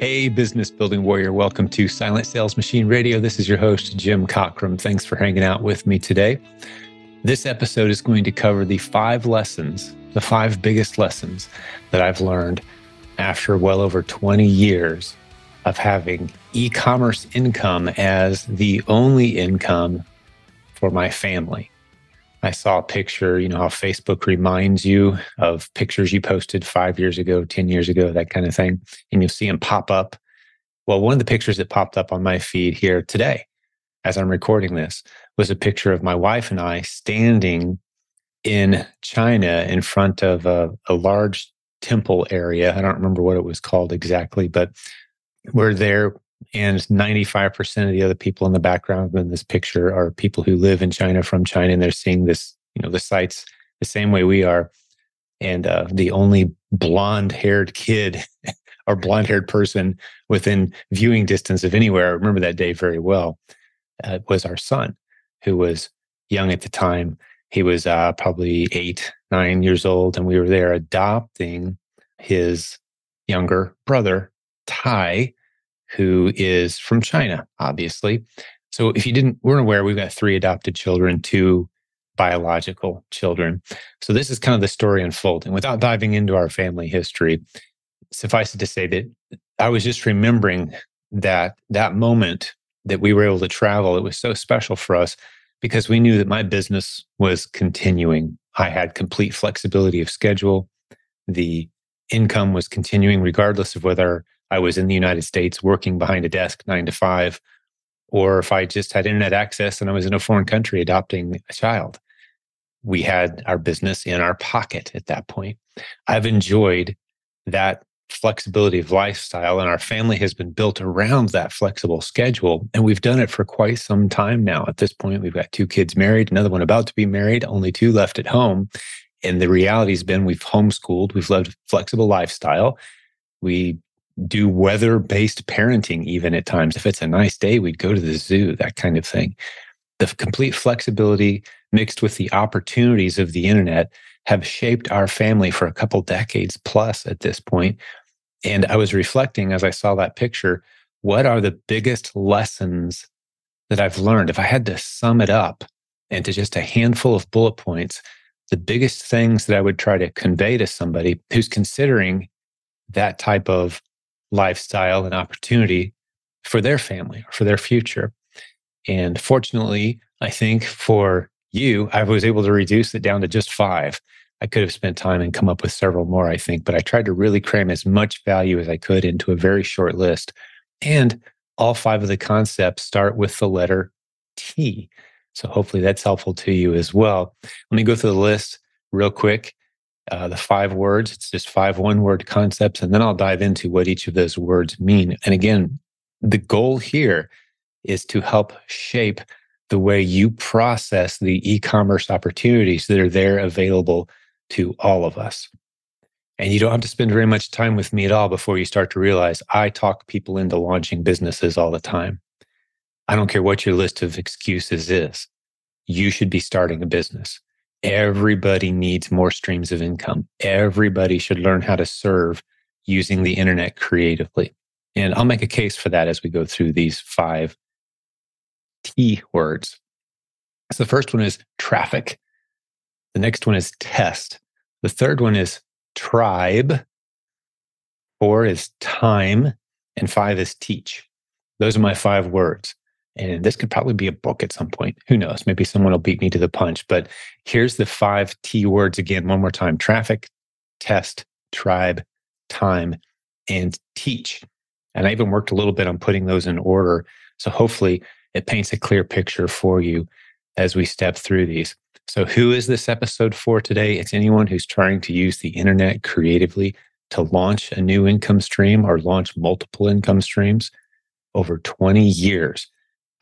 Hey, business building warrior. Welcome to Silent Sales Machine Radio. This is your host, Jim Cockrum. Thanks for hanging out with me today. This episode is going to cover the five lessons, the five biggest lessons that I've learned after well over 20 years of having e commerce income as the only income for my family. I saw a picture, you know, how Facebook reminds you of pictures you posted five years ago, 10 years ago, that kind of thing. And you'll see them pop up. Well, one of the pictures that popped up on my feed here today, as I'm recording this, was a picture of my wife and I standing in China in front of a, a large temple area. I don't remember what it was called exactly, but we're there and 95% of the other people in the background in this picture are people who live in China from China and they're seeing this, you know, the sites the same way we are. And uh, the only blonde haired kid or blonde haired person within viewing distance of anywhere, I remember that day very well, uh, was our son, who was young at the time. He was uh, probably eight, nine years old, and we were there adopting his younger brother, Ty, who is from China, obviously. So if you didn't weren't aware, we've got three adopted children, two biological children. So this is kind of the story unfolding. Without diving into our family history, suffice it to say that I was just remembering that that moment that we were able to travel, it was so special for us because we knew that my business was continuing. I had complete flexibility of schedule. The income was continuing regardless of whether I was in the United States working behind a desk nine to five, or if I just had internet access and I was in a foreign country adopting a child. We had our business in our pocket at that point. I've enjoyed that flexibility of lifestyle, and our family has been built around that flexible schedule. And we've done it for quite some time now. At this point, we've got two kids married, another one about to be married, only two left at home. And the reality has been we've homeschooled, we've lived flexible lifestyle. We do weather based parenting, even at times. If it's a nice day, we'd go to the zoo, that kind of thing. The complete flexibility mixed with the opportunities of the internet have shaped our family for a couple decades plus at this point. And I was reflecting as I saw that picture what are the biggest lessons that I've learned? If I had to sum it up into just a handful of bullet points, the biggest things that I would try to convey to somebody who's considering that type of lifestyle and opportunity for their family or for their future. And fortunately, I think for you, I was able to reduce it down to just five. I could have spent time and come up with several more, I think, but I tried to really cram as much value as I could into a very short list. And all five of the concepts start with the letter T. So hopefully that's helpful to you as well. Let me go through the list real quick uh, the five words. It's just five one word concepts. And then I'll dive into what each of those words mean. And again, the goal here is to help shape the way you process the e commerce opportunities that are there available to all of us. And you don't have to spend very much time with me at all before you start to realize I talk people into launching businesses all the time. I don't care what your list of excuses is. You should be starting a business. Everybody needs more streams of income. Everybody should learn how to serve using the internet creatively. And I'll make a case for that as we go through these five T words. So the first one is traffic. The next one is test. The third one is tribe. Four is time. And five is teach. Those are my five words. And this could probably be a book at some point. Who knows? Maybe someone will beat me to the punch. But here's the five T words again, one more time traffic, test, tribe, time, and teach. And I even worked a little bit on putting those in order. So hopefully it paints a clear picture for you as we step through these. So, who is this episode for today? It's anyone who's trying to use the internet creatively to launch a new income stream or launch multiple income streams. Over 20 years,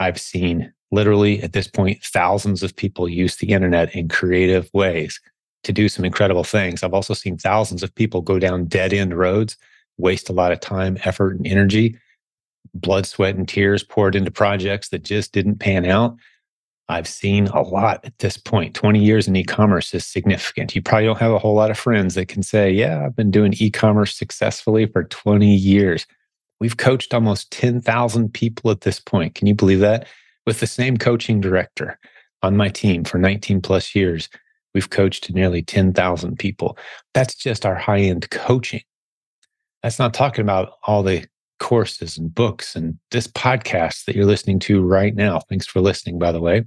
I've seen literally at this point thousands of people use the internet in creative ways to do some incredible things. I've also seen thousands of people go down dead end roads, waste a lot of time, effort, and energy, blood, sweat, and tears poured into projects that just didn't pan out. I've seen a lot at this point. 20 years in e commerce is significant. You probably don't have a whole lot of friends that can say, Yeah, I've been doing e commerce successfully for 20 years. We've coached almost 10,000 people at this point. Can you believe that? With the same coaching director on my team for 19 plus years, we've coached nearly 10,000 people. That's just our high end coaching. That's not talking about all the courses and books and this podcast that you're listening to right now. Thanks for listening, by the way.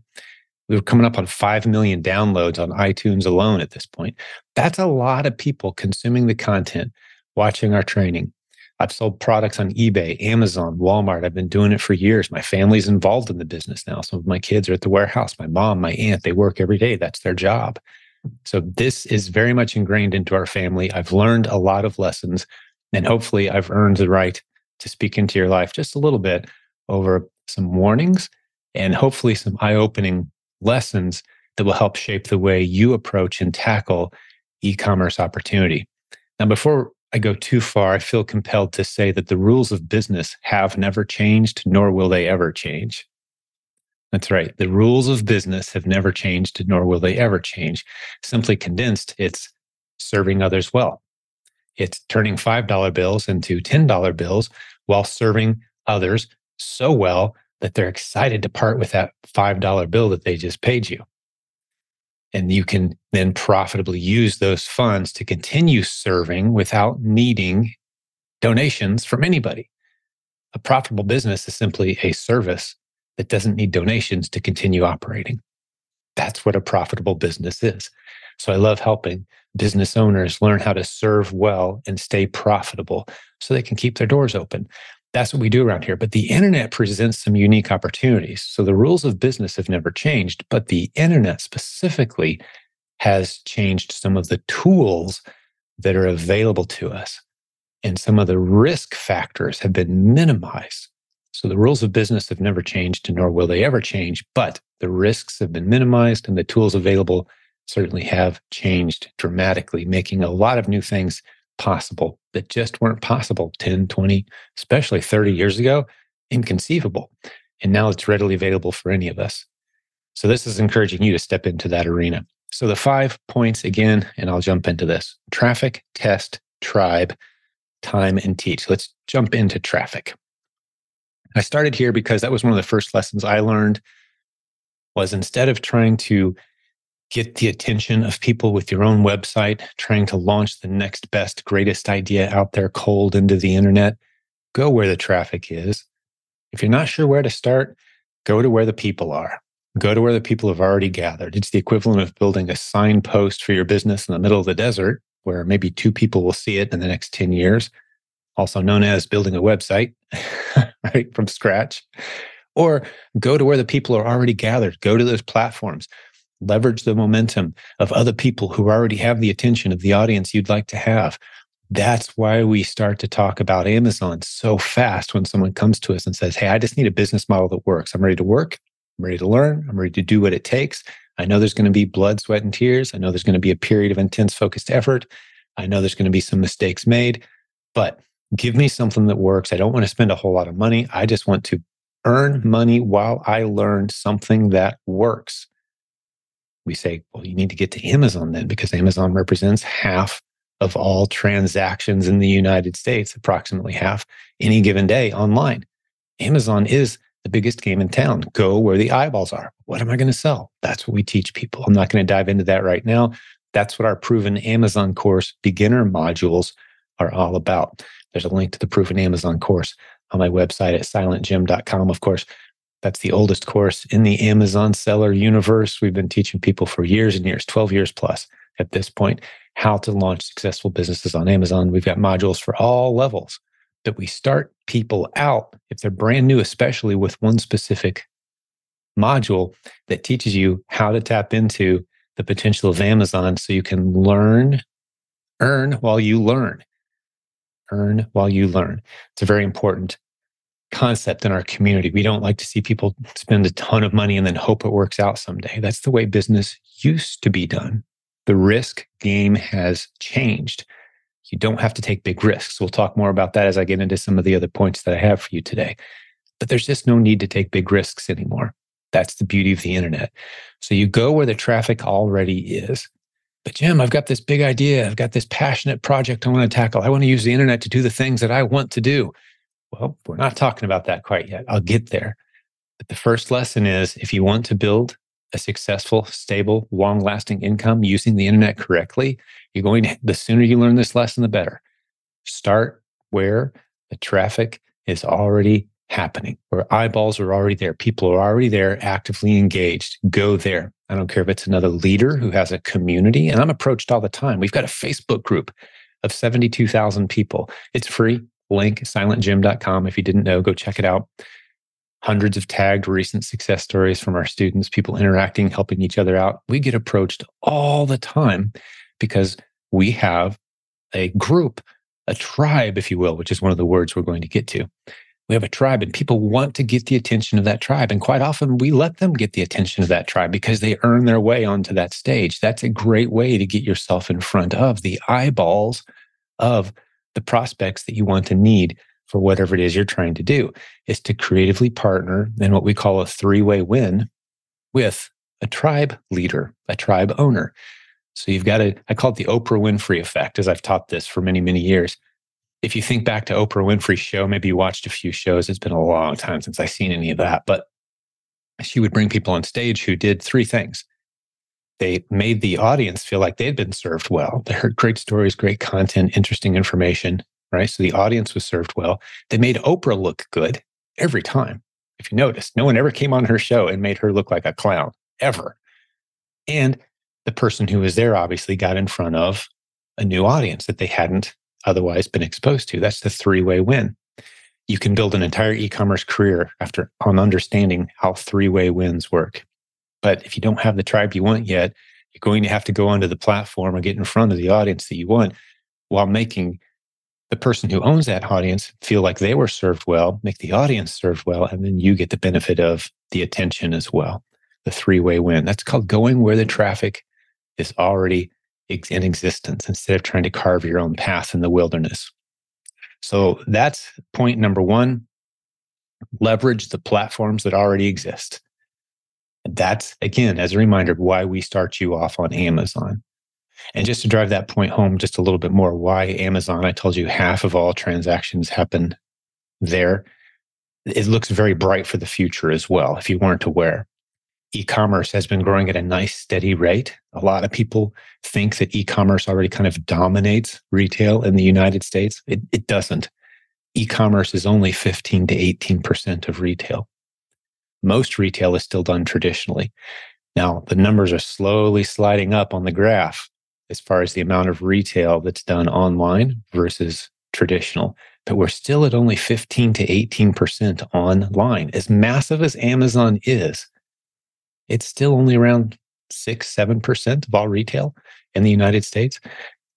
We are coming up on 5 million downloads on iTunes alone at this point. That's a lot of people consuming the content, watching our training. I've sold products on eBay, Amazon, Walmart. I've been doing it for years. My family's involved in the business now. Some of my kids are at the warehouse. My mom, my aunt, they work every day. That's their job. So this is very much ingrained into our family. I've learned a lot of lessons and hopefully I've earned the right to speak into your life just a little bit over some warnings and hopefully some eye opening lessons that will help shape the way you approach and tackle e commerce opportunity. Now, before I go too far, I feel compelled to say that the rules of business have never changed, nor will they ever change. That's right. The rules of business have never changed, nor will they ever change. Simply condensed, it's serving others well. It's turning $5 bills into $10 bills while serving others so well that they're excited to part with that $5 bill that they just paid you. And you can then profitably use those funds to continue serving without needing donations from anybody. A profitable business is simply a service that doesn't need donations to continue operating. That's what a profitable business is. So I love helping business owners learn how to serve well and stay profitable so they can keep their doors open. That's what we do around here. But the internet presents some unique opportunities. So the rules of business have never changed, but the internet specifically has changed some of the tools that are available to us. And some of the risk factors have been minimized. So the rules of business have never changed, nor will they ever change, but the risks have been minimized and the tools available certainly have changed dramatically, making a lot of new things possible that just weren't possible 10, 20, especially 30 years ago, inconceivable. And now it's readily available for any of us. So this is encouraging you to step into that arena. So the five points again, and I'll jump into this traffic, test, tribe, time, and teach. Let's jump into traffic. I started here because that was one of the first lessons I learned was instead of trying to get the attention of people with your own website, trying to launch the next best, greatest idea out there cold into the internet, go where the traffic is. If you're not sure where to start, go to where the people are. Go to where the people have already gathered. It's the equivalent of building a signpost for your business in the middle of the desert where maybe two people will see it in the next 10 years, also known as building a website, right, from scratch. Or go to where the people are already gathered. Go to those platforms leverage the momentum of other people who already have the attention of the audience you'd like to have. That's why we start to talk about Amazon so fast when someone comes to us and says, Hey, I just need a business model that works. I'm ready to work. I'm ready to learn. I'm ready to do what it takes. I know there's going to be blood, sweat, and tears. I know there's going to be a period of intense focused effort. I know there's going to be some mistakes made, but give me something that works. I don't want to spend a whole lot of money. I just want to earn money while I learn something that works we say, well, you need to get to Amazon then because Amazon represents half of all transactions in the United States, approximately half any given day online. Amazon is the biggest game in town. Go where the eyeballs are. What am I going to sell? That's what we teach people. I'm not going to dive into that right now. That's what our proven Amazon course beginner modules are all about. There's a link to the proven Amazon course on my website at silentjim.com. Of course, that's the oldest course in the Amazon seller universe. We've been teaching people for years and years, 12 years plus at this point, how to launch successful businesses on Amazon. We've got modules for all levels that we start people out, if they're brand new, especially with one specific module that teaches you how to tap into the potential of Amazon so you can learn, earn while you learn. Earn while you learn. It's very important concept in our community. We don't like to see people spend a ton of money and then hope it works out someday. That's the way business used to be done. The risk game has changed. You don't have to take big risks. We'll talk more about that as I get into some of the other points that I have for you today. But there's just no need to take big risks anymore. That's the beauty of the internet. So you go where the traffic already is. But Jim, I've got this big idea. I've got this passionate project I want to tackle. I want to use the internet to do the things that I want to do. Well, we're not talking about that quite yet. I'll get there. But the first lesson is if you want to build a successful, stable, long lasting income using the internet correctly, you're going to, the sooner you learn this lesson, the better. Start where the traffic is already happening, where eyeballs are already there. People are already there, actively engaged. Go there. I don't care if it's another leader who has a community, and I'm approached all the time. We've got a Facebook group of 72,000 people. It's free. Link silentjim.com. If you didn't know, go check it out. Hundreds of tagged recent success stories from our students, people interacting, helping each other out. We get approached all the time because we have a group, a tribe, if you will, which is one of the words we're going to get to. We have a tribe and people want to get the attention of that tribe. And quite often we let them get the attention of that tribe because they earn their way onto that stage. That's a great way to get yourself in front of the eyeballs of the prospects that you want to need for whatever it is you're trying to do is to creatively partner in what we call a three-way win with a tribe leader, a tribe owner. So you've got to, I call it the Oprah Winfrey effect, as I've taught this for many, many years if you think back to Oprah Winfrey's show, maybe you watched a few shows. It's been a long time since I've seen any of that, but she would bring people on stage who did three things. They made the audience feel like they'd been served well. They heard great stories, great content, interesting information, right? So the audience was served well. They made Oprah look good every time. If you notice, no one ever came on her show and made her look like a clown, ever. And the person who was there obviously got in front of a new audience that they hadn't otherwise been exposed to. That's the three way win. You can build an entire e commerce career after on understanding how three way wins work. But if you don't have the tribe you want yet, you're going to have to go onto the platform or get in front of the audience that you want while making the person who owns that audience feel like they were served well, make the audience served well, and then you get the benefit of the attention as well. The three way win. That's called going where the traffic is already in existence instead of trying to carve your own path in the wilderness. So that's point number one leverage the platforms that already exist. That's, again, as a reminder, why we start you off on Amazon. And just to drive that point home just a little bit more, why Amazon? I told you half of all transactions happen there. It looks very bright for the future as well, if you weren't aware e-commerce has been growing at a nice steady rate. A lot of people think that e-commerce already kind of dominates retail in the United States. It, it doesn't. E-commerce is only 15 to 18% of retail. Most retail is still done traditionally. Now, the numbers are slowly sliding up on the graph as far as the amount of retail that's done online versus traditional. But we're still at only 15 to 18% online. As massive as Amazon is, it's still only around six, seven percent of all retail in the United States.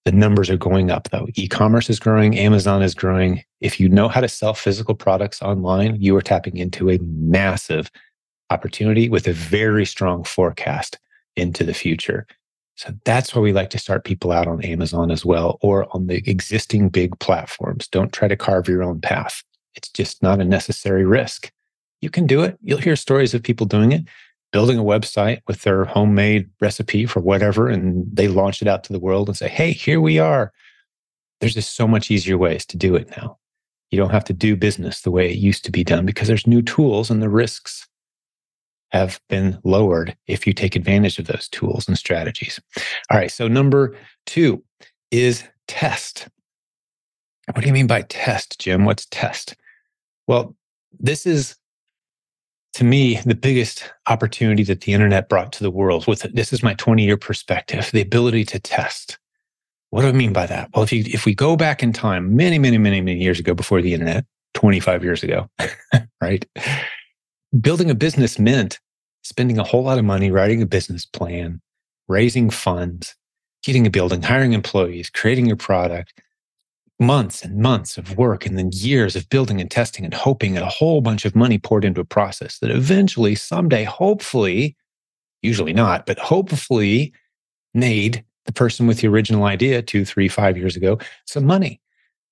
The numbers are going up though. E-commerce is growing, Amazon is growing. If you know how to sell physical products online, you are tapping into a massive opportunity with a very strong forecast into the future. So that's why we like to start people out on Amazon as well or on the existing big platforms. Don't try to carve your own path. It's just not a necessary risk. You can do it. You'll hear stories of people doing it building a website with their homemade recipe for whatever, and they launch it out to the world and say, hey, here we are. There's just so much easier ways to do it now. You don't have to do business the way it used to be done because there's new tools and the risks have been lowered if you take advantage of those tools and strategies. All right. So, number two is test. What do you mean by test, Jim? What's test? Well, this is to me, the biggest opportunity that the internet brought to the world with this is my 20 year perspective, the ability to test. What do I mean by that? Well, if you, if we go back in time many, many, many, many years ago before the internet, 25 years ago, right? Building a business meant spending a whole lot of money writing a business plan, raising funds, getting a building, hiring employees, creating your product, months and months of work and then years of building and testing and hoping and a whole bunch of money poured into a process that eventually someday hopefully usually not but hopefully made the person with the original idea two three five years ago some money.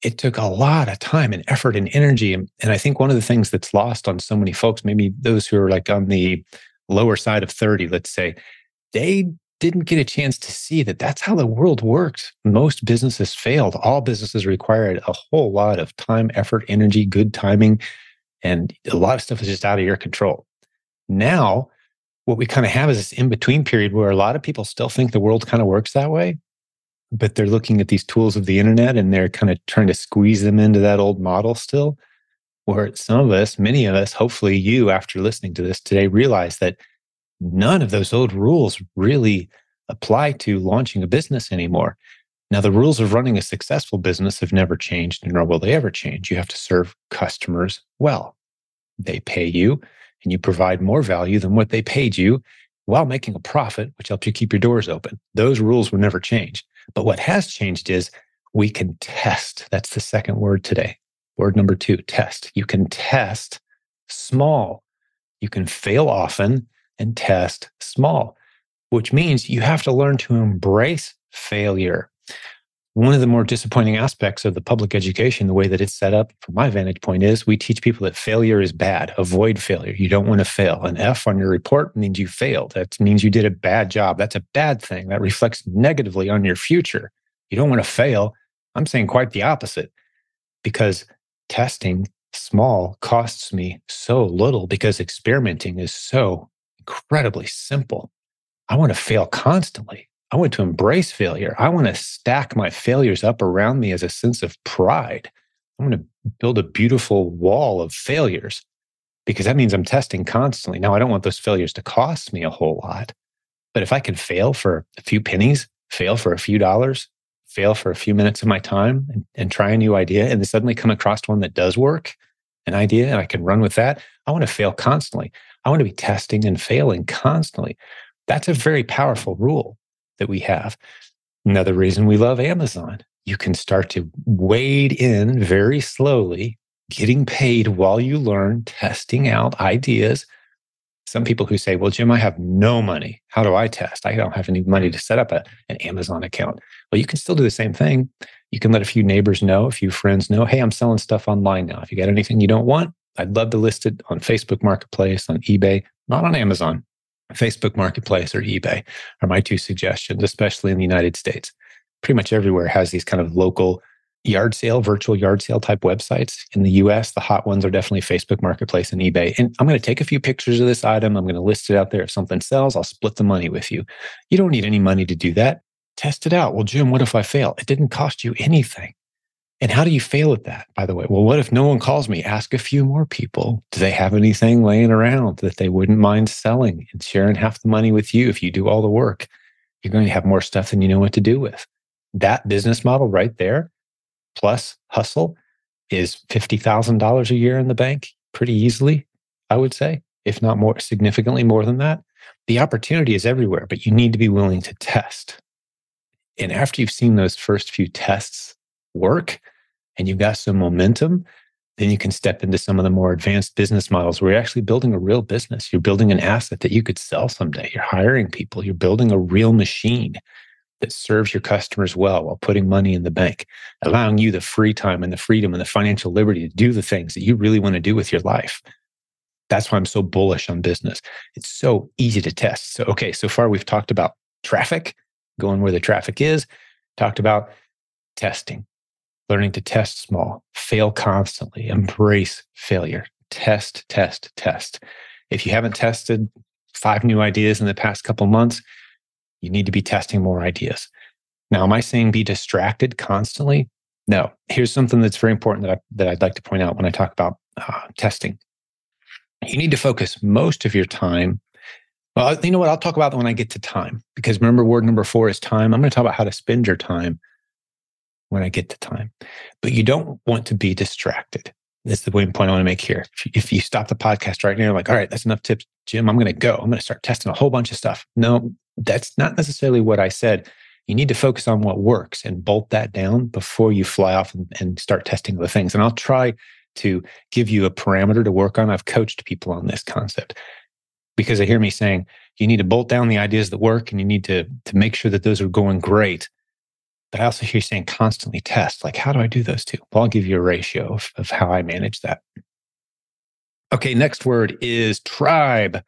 It took a lot of time and effort and energy and, and i think one of the things that's lost on so many folks maybe those who are like on the lower side of 30 let's say they didn't get a chance to see that that's how the world works. Most businesses failed. All businesses required a whole lot of time, effort, energy, good timing, and a lot of stuff is just out of your control. Now, what we kind of have is this in between period where a lot of people still think the world kind of works that way, but they're looking at these tools of the internet and they're kind of trying to squeeze them into that old model still. Where some of us, many of us, hopefully you, after listening to this today, realize that none of those old rules really apply to launching a business anymore. Now, the rules of running a successful business have never changed, nor will they ever change. You have to serve customers well. They pay you, and you provide more value than what they paid you while making a profit, which helps you keep your doors open. Those rules will never change. But what has changed is we can test. That's the second word today. Word number two test. You can test small. You can fail often and test small, which means you have to learn to embrace failure one of the more disappointing aspects of the public education, the way that it's set up from my vantage point, is we teach people that failure is bad. Avoid failure. You don't want to fail. An F on your report means you failed. That means you did a bad job. That's a bad thing. That reflects negatively on your future. You don't want to fail. I'm saying quite the opposite because testing small costs me so little because experimenting is so incredibly simple. I want to fail constantly. I want to embrace failure. I want to stack my failures up around me as a sense of pride. I want to build a beautiful wall of failures because that means I'm testing constantly. Now, I don't want those failures to cost me a whole lot. But if I can fail for a few pennies, fail for a few dollars, fail for a few minutes of my time and, and try a new idea, and then suddenly come across one that does work, an idea, and I can run with that, I want to fail constantly. I want to be testing and failing constantly. That's a mm. very powerful rule that we have. Another reason we love Amazon. You can start to wade in very slowly, getting paid while you learn, testing out ideas. Some people who say, Well, Jim, I have no money. How do I test? I don't have any money to set up a, an Amazon account. Well, you can still do the same thing. You can let a few neighbors know, a few friends know, Hey, I'm selling stuff online now. If you got anything you don't want, I'd love to list it on Facebook Marketplace, on eBay, not on Amazon. Facebook Marketplace or eBay are my two suggestions, especially in the United States. Pretty much everywhere has these kind of local yard sale, virtual yard sale type websites. In the US, the hot ones are definitely Facebook Marketplace and eBay. And I'm going to take a few pictures of this item. I'm going to list it out there. If something sells, I'll split the money with you. You don't need any money to do that. Test it out. Well, Jim, what if I fail? It didn't cost you anything. And how do you fail at that, by the way? Well, what if no one calls me? Ask a few more people. Do they have anything laying around that they wouldn't mind selling and sharing half the money with you if you do all the work? You're going to have more stuff than you know what to do with. That business model right there, plus hustle, is $50,000 a year in the bank pretty easily, I would say, if not more significantly more than that. The opportunity is everywhere, but you need to be willing to test. And after you've seen those first few tests work and you've got some momentum, then you can step into some of the more advanced business models where you're actually building a real business. You're building an asset that you could sell someday. You're hiring people. You're building a real machine that serves your customers well while putting money in the bank, allowing you the free time and the freedom and the financial liberty to do the things that you really want to do with your life. That's why I'm so bullish on business. It's so easy to test. So, okay, so far we've talked about traffic, going where the traffic is, talked about testing, learning to test small, fail constantly, embrace failure, test, test, test. If you haven't tested five new ideas in the past couple months, you need to be testing more ideas. Now, am I saying be distracted constantly? No. Here's something that's very important that, I, that I'd like to point out when I talk about uh, testing. You need to focus most of your time. Well, you know what? I'll talk about when I get to time because remember, word number four is time. I'm going to talk about how to spend your time when I get to time. But you don't want to be distracted. That's the point I want to make here. If you, if you stop the podcast right now, you're like, all right, that's enough tips, Jim. I'm going to go. I'm going to start testing a whole bunch of stuff. No, that's not necessarily what I said. You need to focus on what works and bolt that down before you fly off and, and start testing other things. And I'll try to give you a parameter to work on. I've coached people on this concept because they hear me saying you need to bolt down the ideas that work and you need to, to make sure that those are going great but I also hear you saying constantly test. Like, how do I do those two? Well, I'll give you a ratio of, of how I manage that. Okay, next word is tribe.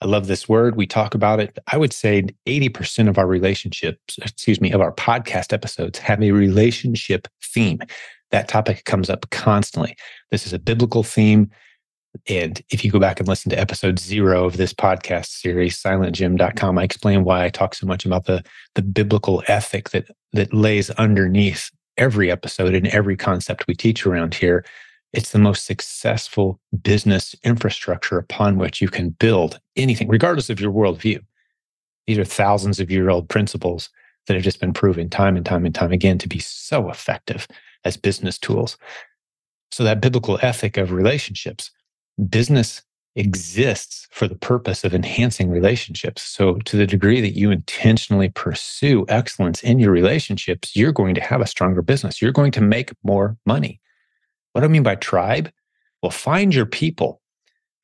I love this word. We talk about it. I would say 80% of our relationships, excuse me, of our podcast episodes have a relationship theme. That topic comes up constantly. This is a biblical theme. And if you go back and listen to episode zero of this podcast series, silentjim.com, I explain why I talk so much about the, the biblical ethic that, that lays underneath every episode and every concept we teach around here. It's the most successful business infrastructure upon which you can build anything, regardless of your worldview. These are thousands of year old principles that have just been proven time and time and time again to be so effective as business tools. So, that biblical ethic of relationships, business exists for the purpose of enhancing relationships. So, to the degree that you intentionally pursue excellence in your relationships, you're going to have a stronger business. You're going to make more money. What do I mean by tribe? Well, find your people.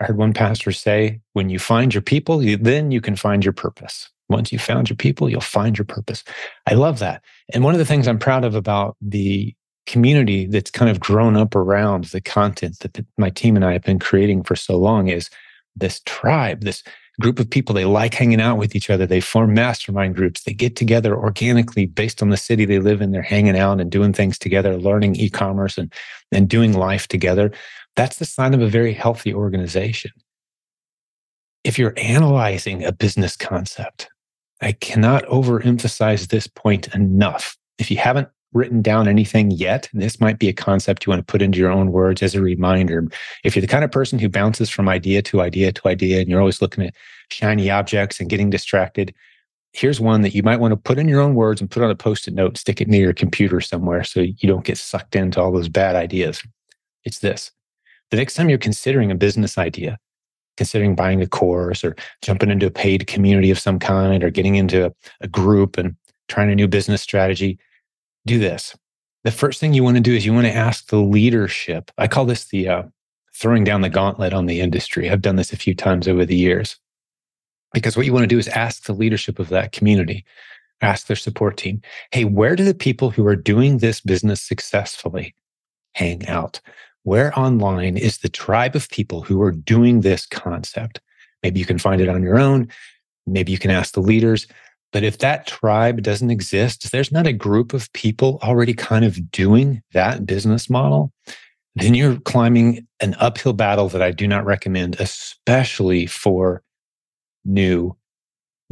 I heard one pastor say, when you find your people, you, then you can find your purpose. Once you found your people, you'll find your purpose. I love that. And one of the things I'm proud of about the community that's kind of grown up around the content that my team and I have been creating for so long is this tribe, this group of people. They like hanging out with each other. They form mastermind groups. They get together organically based on the city they live in. They're hanging out and doing things together, learning e commerce and, and doing life together. That's the sign of a very healthy organization. If you're analyzing a business concept, I cannot overemphasize this point enough. If you haven't written down anything yet, this might be a concept you want to put into your own words as a reminder. If you're the kind of person who bounces from idea to idea to idea, and you're always looking at shiny objects and getting distracted, here's one that you might want to put in your own words and put on a post it note, stick it near your computer somewhere so you don't get sucked into all those bad ideas. It's this the next time you're considering a business idea, considering buying a course or jumping into a paid community of some kind or getting into a, a group and trying a new business strategy, do this. The first thing you want to do is you want to ask the leadership. I call this the uh, throwing down the gauntlet on the industry. I've done this a few times over the years. Because what you want to do is ask the leadership of that community, ask their support team, hey, where do the people who are doing this business successfully hang out? Where online is the tribe of people who are doing this concept? Maybe you can find it on your own. Maybe you can ask the leaders. But if that tribe doesn't exist, there's not a group of people already kind of doing that business model, then you're climbing an uphill battle that I do not recommend, especially for new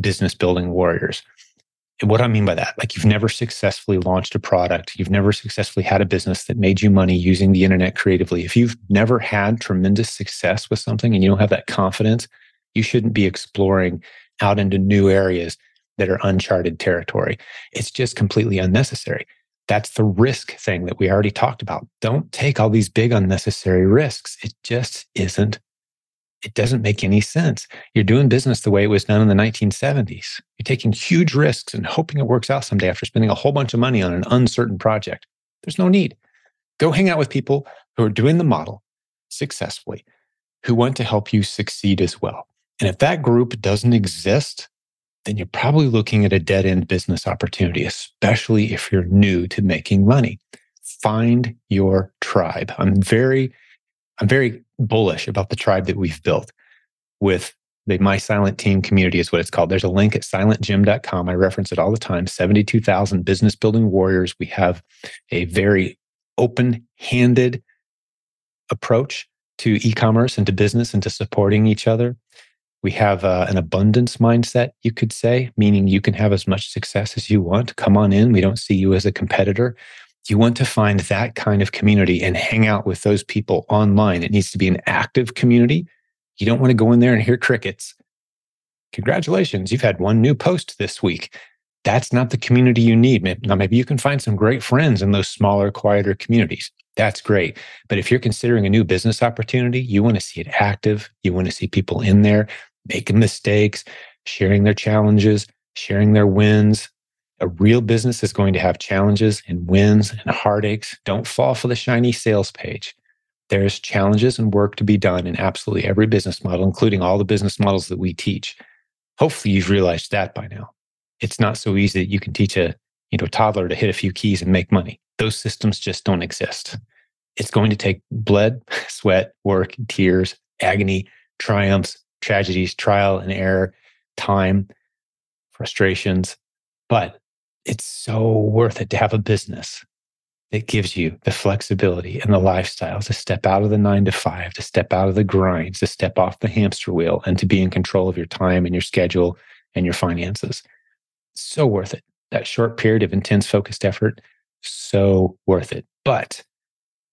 business building warriors. What I mean by that, like you've never successfully launched a product, you've never successfully had a business that made you money using the internet creatively. If you've never had tremendous success with something and you don't have that confidence, you shouldn't be exploring out into new areas that are uncharted territory. It's just completely unnecessary. That's the risk thing that we already talked about. Don't take all these big unnecessary risks. It just isn't, it doesn't make any sense. You're doing business the way it was done in the 1970s. You're taking huge risks and hoping it works out someday after spending a whole bunch of money on an uncertain project. There's no need. Go hang out with people who are doing the model successfully, who want to help you succeed as well. And if that group doesn't exist, then you're probably looking at a dead end business opportunity, especially if you're new to making money. Find your tribe. I'm very, I'm very bullish about the tribe that we've built with the My Silent Team community is what it's called. There's a link at silentjim.com. I reference it all the time. 72,000 business building warriors. We have a very open handed approach to e commerce and to business and to supporting each other. We have uh, an abundance mindset, you could say, meaning you can have as much success as you want. Come on in. We don't see you as a competitor. You want to find that kind of community and hang out with those people online. It needs to be an active community. You don't want to go in there and hear crickets. Congratulations, you've had one new post this week. That's not the community you need. Now, maybe you can find some great friends in those smaller, quieter communities. That's great. But if you're considering a new business opportunity, you want to see it active. You want to see people in there making mistakes, sharing their challenges, sharing their wins. A real business is going to have challenges and wins and heartaches. Don't fall for the shiny sales page. There's challenges and work to be done in absolutely every business model, including all the business models that we teach. Hopefully you've realized that by now. It's not so easy that you can teach a you know toddler to hit a few keys and make money. Those systems just don't exist. It's going to take blood, sweat, work, tears, agony, triumphs, tragedies, trial and error, time, frustrations. But it's so worth it to have a business that gives you the flexibility and the lifestyle to step out of the nine to five, to step out of the grind, to step off the hamster wheel, and to be in control of your time and your schedule and your finances. So worth it. That short period of intense focused effort, so worth it. But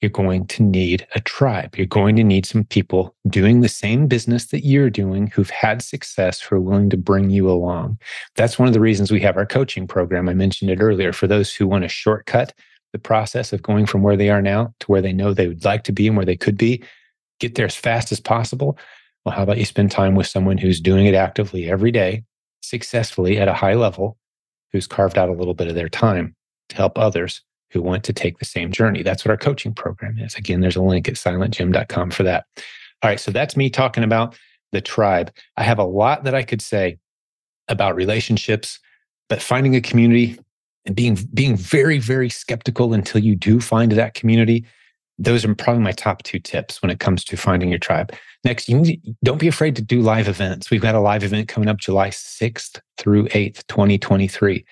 you're going to need a tribe. You're going to need some people doing the same business that you're doing who've had success who are willing to bring you along. That's one of the reasons we have our coaching program. I mentioned it earlier for those who want to shortcut the process of going from where they are now to where they know they would like to be and where they could be, get there as fast as possible. Well, how about you spend time with someone who's doing it actively every day, successfully at a high level, who's carved out a little bit of their time to help others who want to take the same journey. That's what our coaching program is. Again, there's a link at silentjim.com for that. All right, so that's me talking about the tribe. I have a lot that I could say about relationships, but finding a community and being being very very skeptical until you do find that community those are probably my top two tips when it comes to finding your tribe next you don't be afraid to do live events we've got a live event coming up july 6th through 8th 2023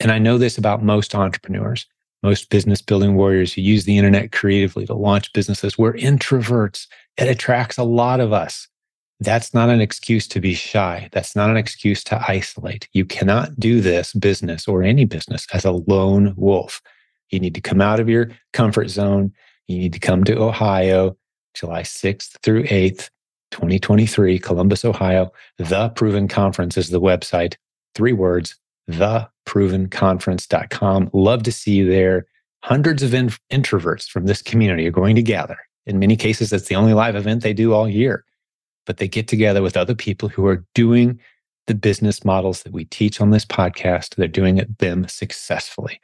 and i know this about most entrepreneurs most business building warriors who use the internet creatively to launch businesses we're introverts it attracts a lot of us that's not an excuse to be shy. That's not an excuse to isolate. You cannot do this business or any business as a lone wolf. You need to come out of your comfort zone. You need to come to Ohio, July 6th through 8th, 2023, Columbus, Ohio. The Proven Conference is the website. Three words, theprovenconference.com. Love to see you there. Hundreds of in- introverts from this community are going to gather. In many cases, that's the only live event they do all year but they get together with other people who are doing the business models that we teach on this podcast. They're doing it them successfully,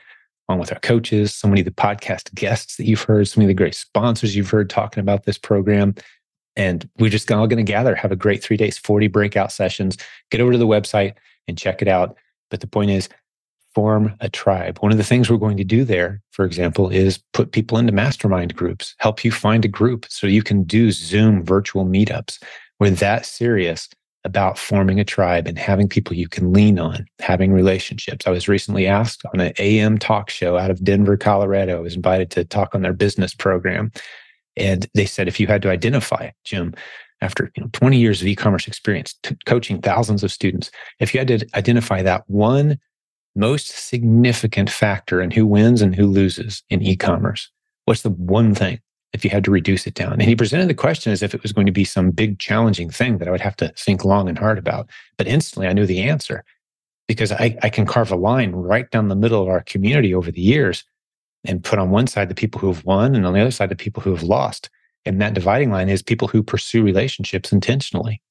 along with our coaches, so many of the podcast guests that you've heard, so many of the great sponsors you've heard talking about this program. And we're just all going to gather, have a great three days, 40 breakout sessions. Get over to the website and check it out. But the point is, form a tribe. One of the things we're going to do there, for example, is put people into mastermind groups, help you find a group so you can do Zoom virtual meetups we're that serious about forming a tribe and having people you can lean on, having relationships. I was recently asked on an AM talk show out of Denver, Colorado. I was invited to talk on their business program. And they said, if you had to identify, Jim, after you know, 20 years of e-commerce experience, t- coaching thousands of students, if you had to identify that one most significant factor in who wins and who loses in e-commerce, what's the one thing if you had to reduce it down? And he presented the question as if it was going to be some big challenging thing that I would have to think long and hard about. But instantly I knew the answer because I, I can carve a line right down the middle of our community over the years and put on one side the people who have won and on the other side the people who have lost. And that dividing line is people who pursue relationships intentionally,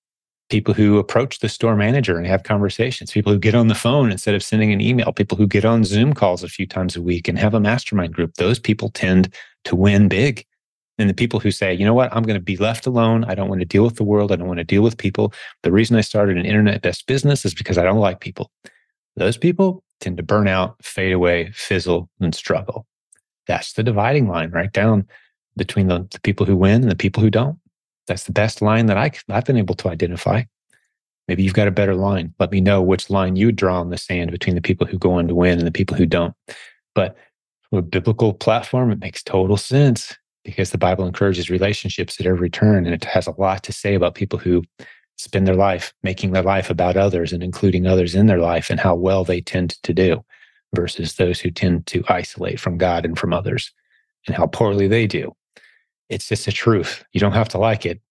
people who approach the store manager and have conversations, people who get on the phone instead of sending an email, people who get on Zoom calls a few times a week and have a mastermind group. Those people tend to win big and the people who say, you know what, I'm going to be left alone. I don't want to deal with the world. I don't want to deal with people. The reason I started an internet based business is because I don't like people. Those people tend to burn out, fade away, fizzle, and struggle. That's the dividing line right down between the, the people who win and the people who don't. That's the best line that I, I've been able to identify. Maybe you've got a better line. Let me know which line you draw in the sand between the people who go on to win and the people who don't. But from a biblical platform, it makes total sense because the Bible encourages relationships at every turn. And it has a lot to say about people who spend their life making their life about others and including others in their life and how well they tend to do versus those who tend to isolate from God and from others and how poorly they do. It's just a truth. You don't have to like it.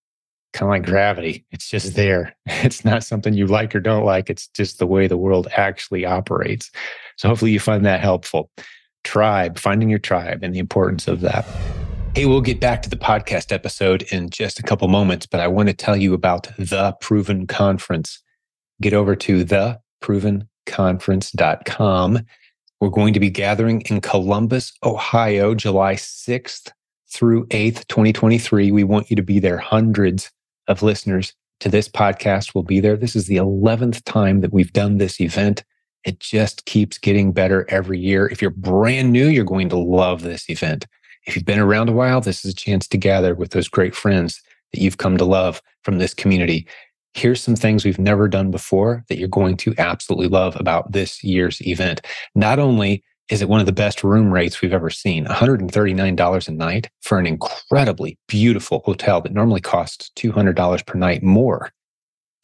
Kind of like gravity. It's just mm-hmm. there. It's not something you like or don't like. It's just the way the world actually operates. So hopefully you find that helpful. Tribe, finding your tribe and the importance of that. Hey, we'll get back to the podcast episode in just a couple moments, but I want to tell you about the Proven Conference. Get over to theprovenconference.com. We're going to be gathering in Columbus, Ohio, July 6th through 8th, 2023. We want you to be there. Hundreds of listeners to this podcast will be there. This is the 11th time that we've done this event. It just keeps getting better every year. If you're brand new, you're going to love this event. If you've been around a while, this is a chance to gather with those great friends that you've come to love from this community. Here's some things we've never done before that you're going to absolutely love about this year's event. Not only is it one of the best room rates we've ever seen, $139 a night for an incredibly beautiful hotel that normally costs $200 per night more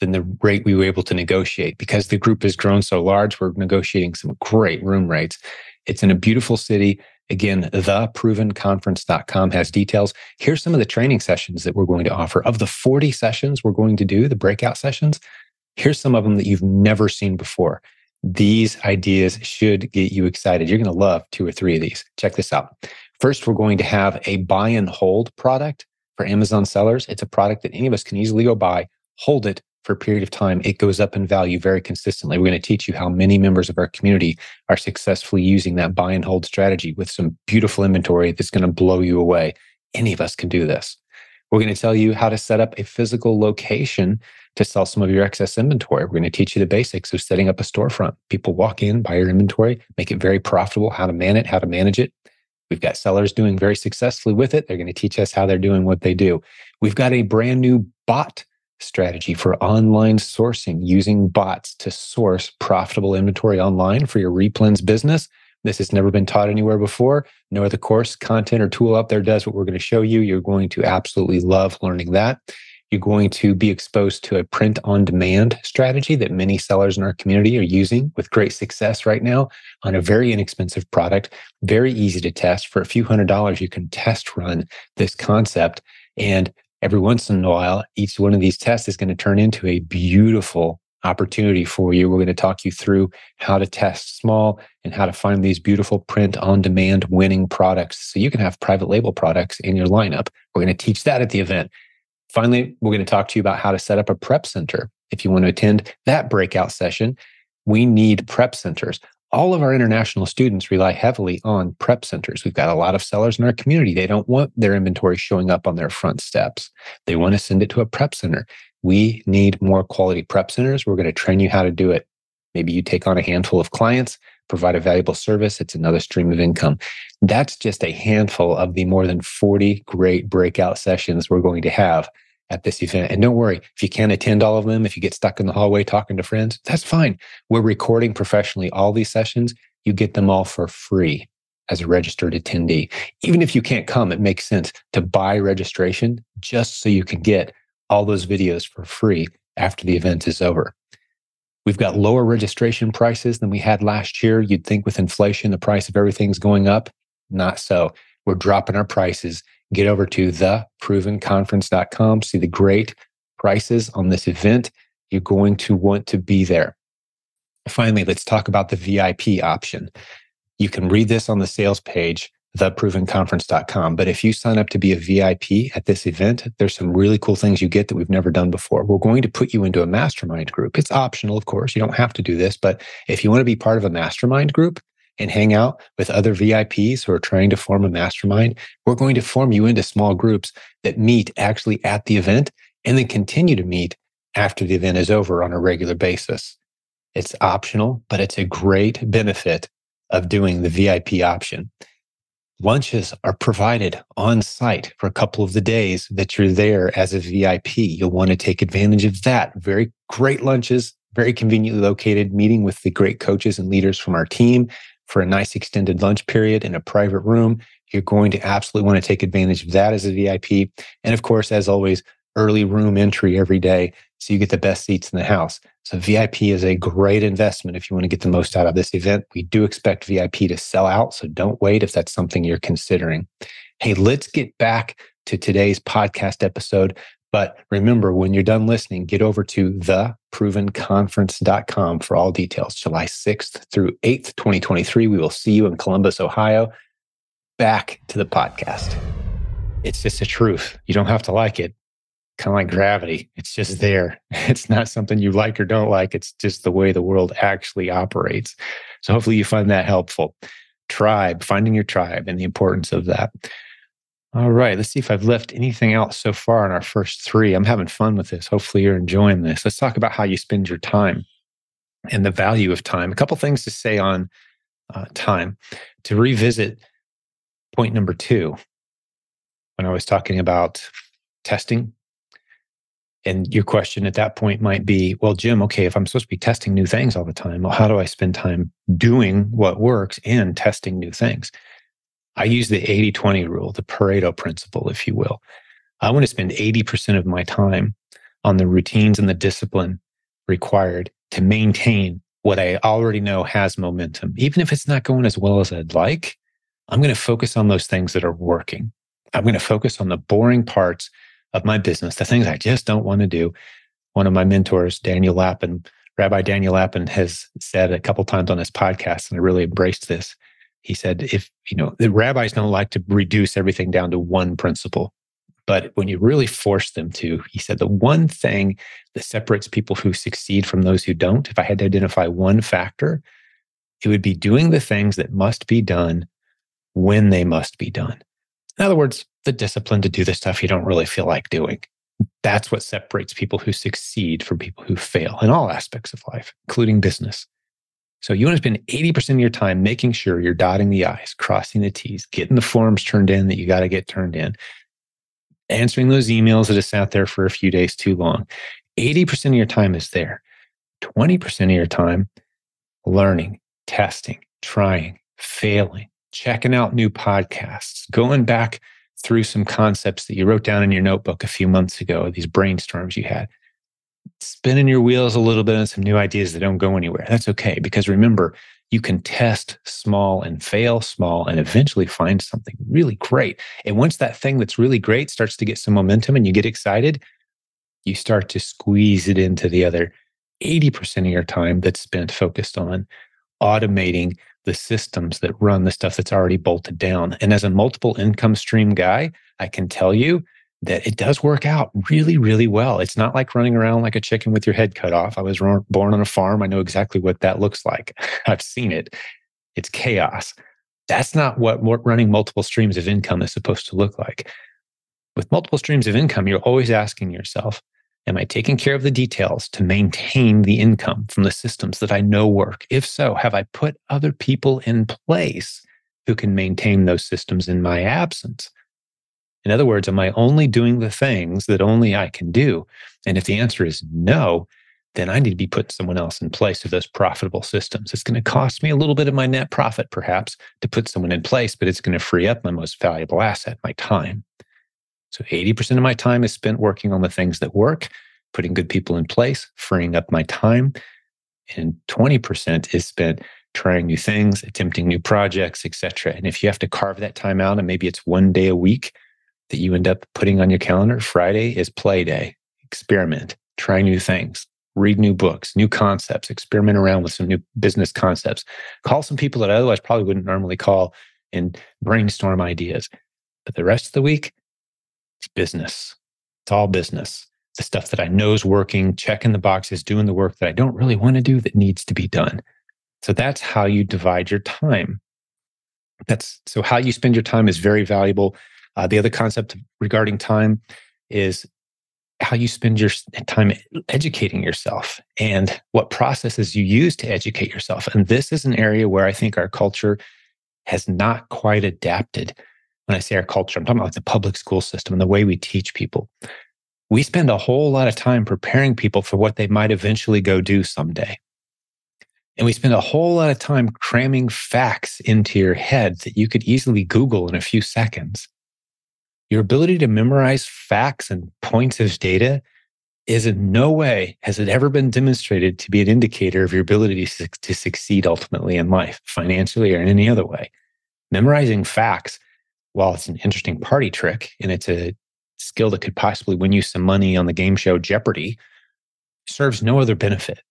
than the rate we were able to negotiate. Because the group has grown so large, we're negotiating some great room rates. It's in a beautiful city. Again, theprovenconference.com has details. Here's some of the training sessions that we're going to offer. Of the 40 sessions we're going to do, the breakout sessions, here's some of them that you've never seen before. These ideas should get you excited. You're going to love two or three of these. Check this out. First, we're going to have a buy and hold product for Amazon sellers. It's a product that any of us can easily go buy, hold it, for a period of time, it goes up in value very consistently. We're going to teach you how many members of our community are successfully using that buy and hold strategy with some beautiful inventory that's going to blow you away. Any of us can do this. We're going to tell you how to set up a physical location to sell some of your excess inventory. We're going to teach you the basics of setting up a storefront. People walk in, buy your inventory, make it very profitable, how to man it, how to manage it. We've got sellers doing very successfully with it. They're going to teach us how they're doing what they do. We've got a brand new bot strategy for online sourcing using bots to source profitable inventory online for your replens business. This has never been taught anywhere before. No other course, content, or tool out there does what we're going to show you. You're going to absolutely love learning that. You're going to be exposed to a print on demand strategy that many sellers in our community are using with great success right now on a very inexpensive product, very easy to test. For a few hundred dollars, you can test run this concept and every once in a while, each one of these tests is going to turn into a beautiful opportunity for you. We're going to talk you through how to test small and how to find these beautiful print on demand winning products so you can have private label products in your lineup. We're going to teach that at the event. Finally, we're going to talk to you about how to set up a prep center. If you want to attend that breakout session, we need prep centers all of our international students rely heavily on prep centers. We've got a lot of sellers in our community. They don't want their inventory showing up on their front steps. They want to send it to a prep center. We need more quality prep centers. We're going to train you how to do it. Maybe you take on a handful of clients, provide a valuable service. It's another stream of income. That's just a handful of the more than 40 great breakout sessions we're going to have at this event. And don't worry, if you can't attend all of them, if you get stuck in the hallway talking to friends, that's fine. We're recording professionally all these sessions. You get them all for free as a registered attendee. Even if you can't come, it makes sense to buy registration just so you can get all those videos for free after the event is over. We've got lower registration prices than we had last year. You'd think with inflation, the price of everything's going up. Not so. We're dropping our prices get over to theprovenconference.com, see the great prices on this event. You're going to want to be there. Finally, let's talk about the VIP option. You can read this on the sales page, theprovenconference.com. But if you sign up to be a VIP at this event, there's some really cool things you get that we've never done before. We're going to put you into a mastermind group. It's optional, of course. You don't have to do this, but if you want to be part of a mastermind group, and hang out with other VIPs who are trying to form a mastermind, we're going to form you into small groups that meet actually at the event and then continue to meet after the event is over on a regular basis. It's optional, but it's a great benefit of doing the VIP option. Lunches are provided on site for a couple of the days that you're there as a VIP. You'll want to take advantage of that. Very great lunches, very conveniently located, meeting with the great coaches and leaders from our team for a nice extended lunch period in a private room. You're going to absolutely want to take advantage of that as a VIP. And of course, as always, early room entry every day so you get the best seats in the house. So VIP is a great investment if you want to get the most out of this event. We do expect VIP to sell out, so don't wait if that's something you're considering. Hey, let's get back to today's podcast episode. But remember, when you're done listening, get over to theprovenconference.com for all details. July 6th through 8th, 2023. We will see you in Columbus, Ohio. Back to the podcast. It's just a truth. You don't have to like it. Kind of like gravity. It's just there. It's not something you like or don't like. It's just the way the world actually operates. So hopefully you find that helpful. Tribe, finding your tribe and the importance of that. All right, let's see if I've left anything else so far in our first three. I'm having fun with this. Hopefully, you're enjoying this. Let's talk about how you spend your time and the value of time. A couple things to say on uh, time to revisit point number two when I was talking about testing And your question at that point might be, well, Jim, okay, if I'm supposed to be testing new things all the time, well, how do I spend time doing what works and testing new things? I use the 80 20 rule, the Pareto principle, if you will. I want to spend 80% of my time on the routines and the discipline required to maintain what I already know has momentum. Even if it's not going as well as I'd like, I'm going to focus on those things that are working. I'm going to focus on the boring parts of my business, the things I just don't want to do. One of my mentors, Daniel Lapin, Rabbi Daniel Lapin, has said a couple times on his podcast, and I really embraced this. He said, if, you know, the rabbis don't like to reduce everything down to one principle. But when you really force them to, he said, the one thing that separates people who succeed from those who don't, if I had to identify one factor, it would be doing the things that must be done when they must be done. In other words, the discipline to do the stuff you don't really feel like doing. That's what separates people who succeed from people who fail in all aspects of life, including business. So you want to spend 80% of your time making sure you're dotting the I's, crossing the T's, getting the forms turned in that you got to get turned in, answering those emails that have sat there for a few days too long. 80% of your time is there. 20% of your time learning, testing, trying, failing, checking out new podcasts, going back through some concepts that you wrote down in your notebook a few months ago, these brainstorms you had, spinning your wheels a little bit on some new ideas that don't go anywhere. That's okay. Because remember, you can test small and fail small and eventually find something really great. And once that thing that's really great starts to get some momentum and you get excited, you start to squeeze it into the other 80% of your time that's spent focused on automating the systems that run the stuff that's already bolted down. And as a multiple income stream guy, I can tell you that it does work out really, really well. It's not like running around like a chicken with your head cut off. I was born on a farm. I know exactly what that looks like. I've seen it. It's chaos. That's not what running multiple streams of income is supposed to look like. With multiple streams of income, you're always asking yourself, Am I taking care of the details to maintain the income from the systems that I know work? If so, have I put other people in place who can maintain those systems in my absence? In other words, am I only doing the things that only I can do? And if the answer is no, then I need to be putting someone else in place of those profitable systems. It's going to cost me a little bit of my net profit, perhaps, to put someone in place, but it's going to free up my most valuable asset, my time. So 80% of my time is spent working on the things that work, putting good people in place, freeing up my time. And 20% is spent trying new things, attempting new projects, etc. And if you have to carve that time out and maybe it's one day a week that you end up putting on your calendar, Friday is play day. Experiment, try new things, read new books, new concepts, experiment around with some new business concepts. Call some people that I otherwise probably wouldn't normally call and brainstorm ideas. But the rest of the week, it's business. It's all business. The stuff that I know is working, checking the boxes, doing the work that I don't really want to do that needs to be done. So that's how you divide your time. That's so how you spend your time is very valuable. Uh, the other concept regarding time is how you spend your time educating yourself and what processes you use to educate yourself. And this is an area where I think our culture has not quite adapted when I say our culture, I'm talking about the public school system and the way we teach people. We spend a whole lot of time preparing people for what they might eventually go do someday. And we spend a whole lot of time cramming facts into your head that you could easily Google in a few seconds. Your ability to memorize facts and points of data is in no way has it ever been demonstrated to be an indicator of your ability to, to succeed ultimately in life, financially or in any other way. Memorizing facts while it's an interesting party trick and it's a skill that could possibly win you some money on the game show Jeopardy, serves no other benefit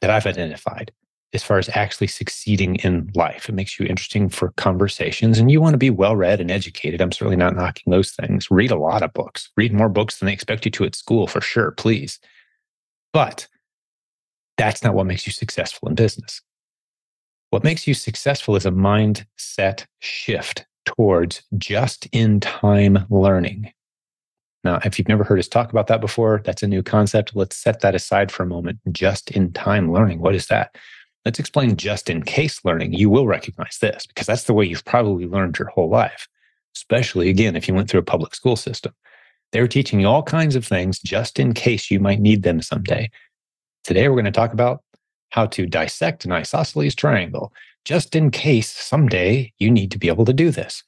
that I've identified as far as actually succeeding in life. It makes you interesting for conversations and you want to be well read and educated. I'm certainly not knocking those things. Read a lot of books, read more books than they expect you to at school for sure, please. But that's not what makes you successful in business. What makes you successful is a mindset shift towards just in time learning. Now, if you've never heard us talk about that before, that's a new concept. Let's set that aside for a moment. Just in time learning. What is that? Let's explain just in case learning. You will recognize this because that's the way you've probably learned your whole life, especially again, if you went through a public school system. They're teaching you all kinds of things just in case you might need them someday. Today, we're going to talk about how to dissect an isosceles triangle, just in case someday you need to be able to do this.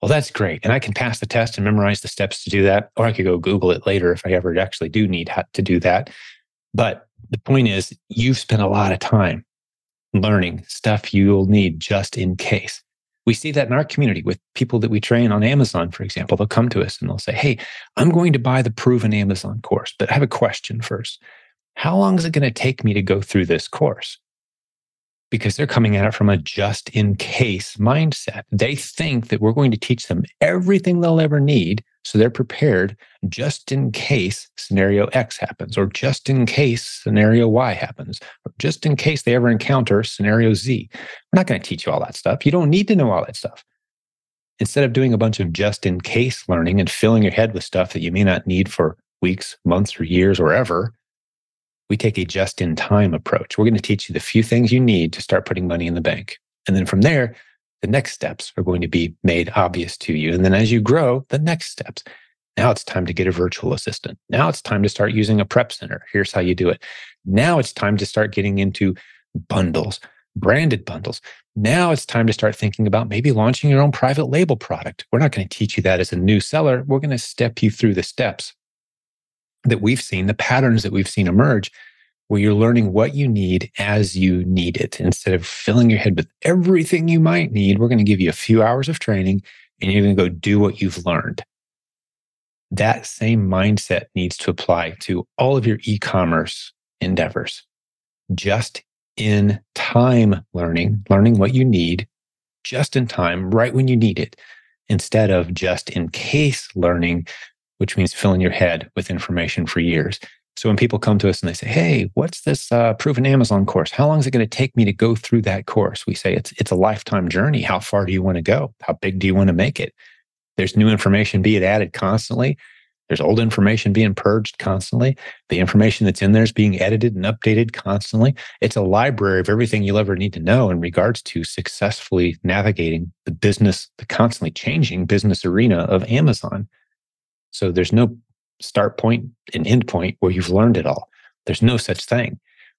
Well, that's great. And I can pass the test and memorize the steps to do that. Or I could go Google it later if I ever actually do need to do that. But the point is, you've spent a lot of time learning stuff you'll need just in case. We see that in our community with people that we train on Amazon, for example. They'll come to us and they'll say, Hey, I'm going to buy the proven Amazon course, but I have a question first. How long is it going to take me to go through this course? Because they're coming at it from a just in case mindset. They think that we're going to teach them everything they'll ever need. So they're prepared just in case scenario X happens, or just in case scenario Y happens, or just in case they ever encounter scenario Z. We're not going to teach you all that stuff. You don't need to know all that stuff. Instead of doing a bunch of just in case learning and filling your head with stuff that you may not need for weeks, months, or years, or ever, we take a just in time approach. We're going to teach you the few things you need to start putting money in the bank. And then from there, the next steps are going to be made obvious to you. And then as you grow, the next steps. Now it's time to get a virtual assistant. Now it's time to start using a prep center. Here's how you do it. Now it's time to start getting into bundles, branded bundles. Now it's time to start thinking about maybe launching your own private label product. We're not going to teach you that as a new seller. We're going to step you through the steps that we've seen, the patterns that we've seen emerge, where you're learning what you need as you need it. Instead of filling your head with everything you might need, we're going to give you a few hours of training and you're going to go do what you've learned. That same mindset needs to apply to all of your e commerce endeavors. Just in time learning, learning what you need just in time, right when you need it, instead of just in case learning, which means filling your head with information for years. So when people come to us and they say, "Hey, what's this uh, proven Amazon course? How long is it going to take me to go through that course?" We say it's it's a lifetime journey. How far do you want to go? How big do you want to make it? There's new information being added constantly. There's old information being purged constantly. The information that's in there is being edited and updated constantly. It's a library of everything you'll ever need to know in regards to successfully navigating the business, the constantly changing business arena of Amazon. So there's no start point and end point where you've learned it all. There's no such thing.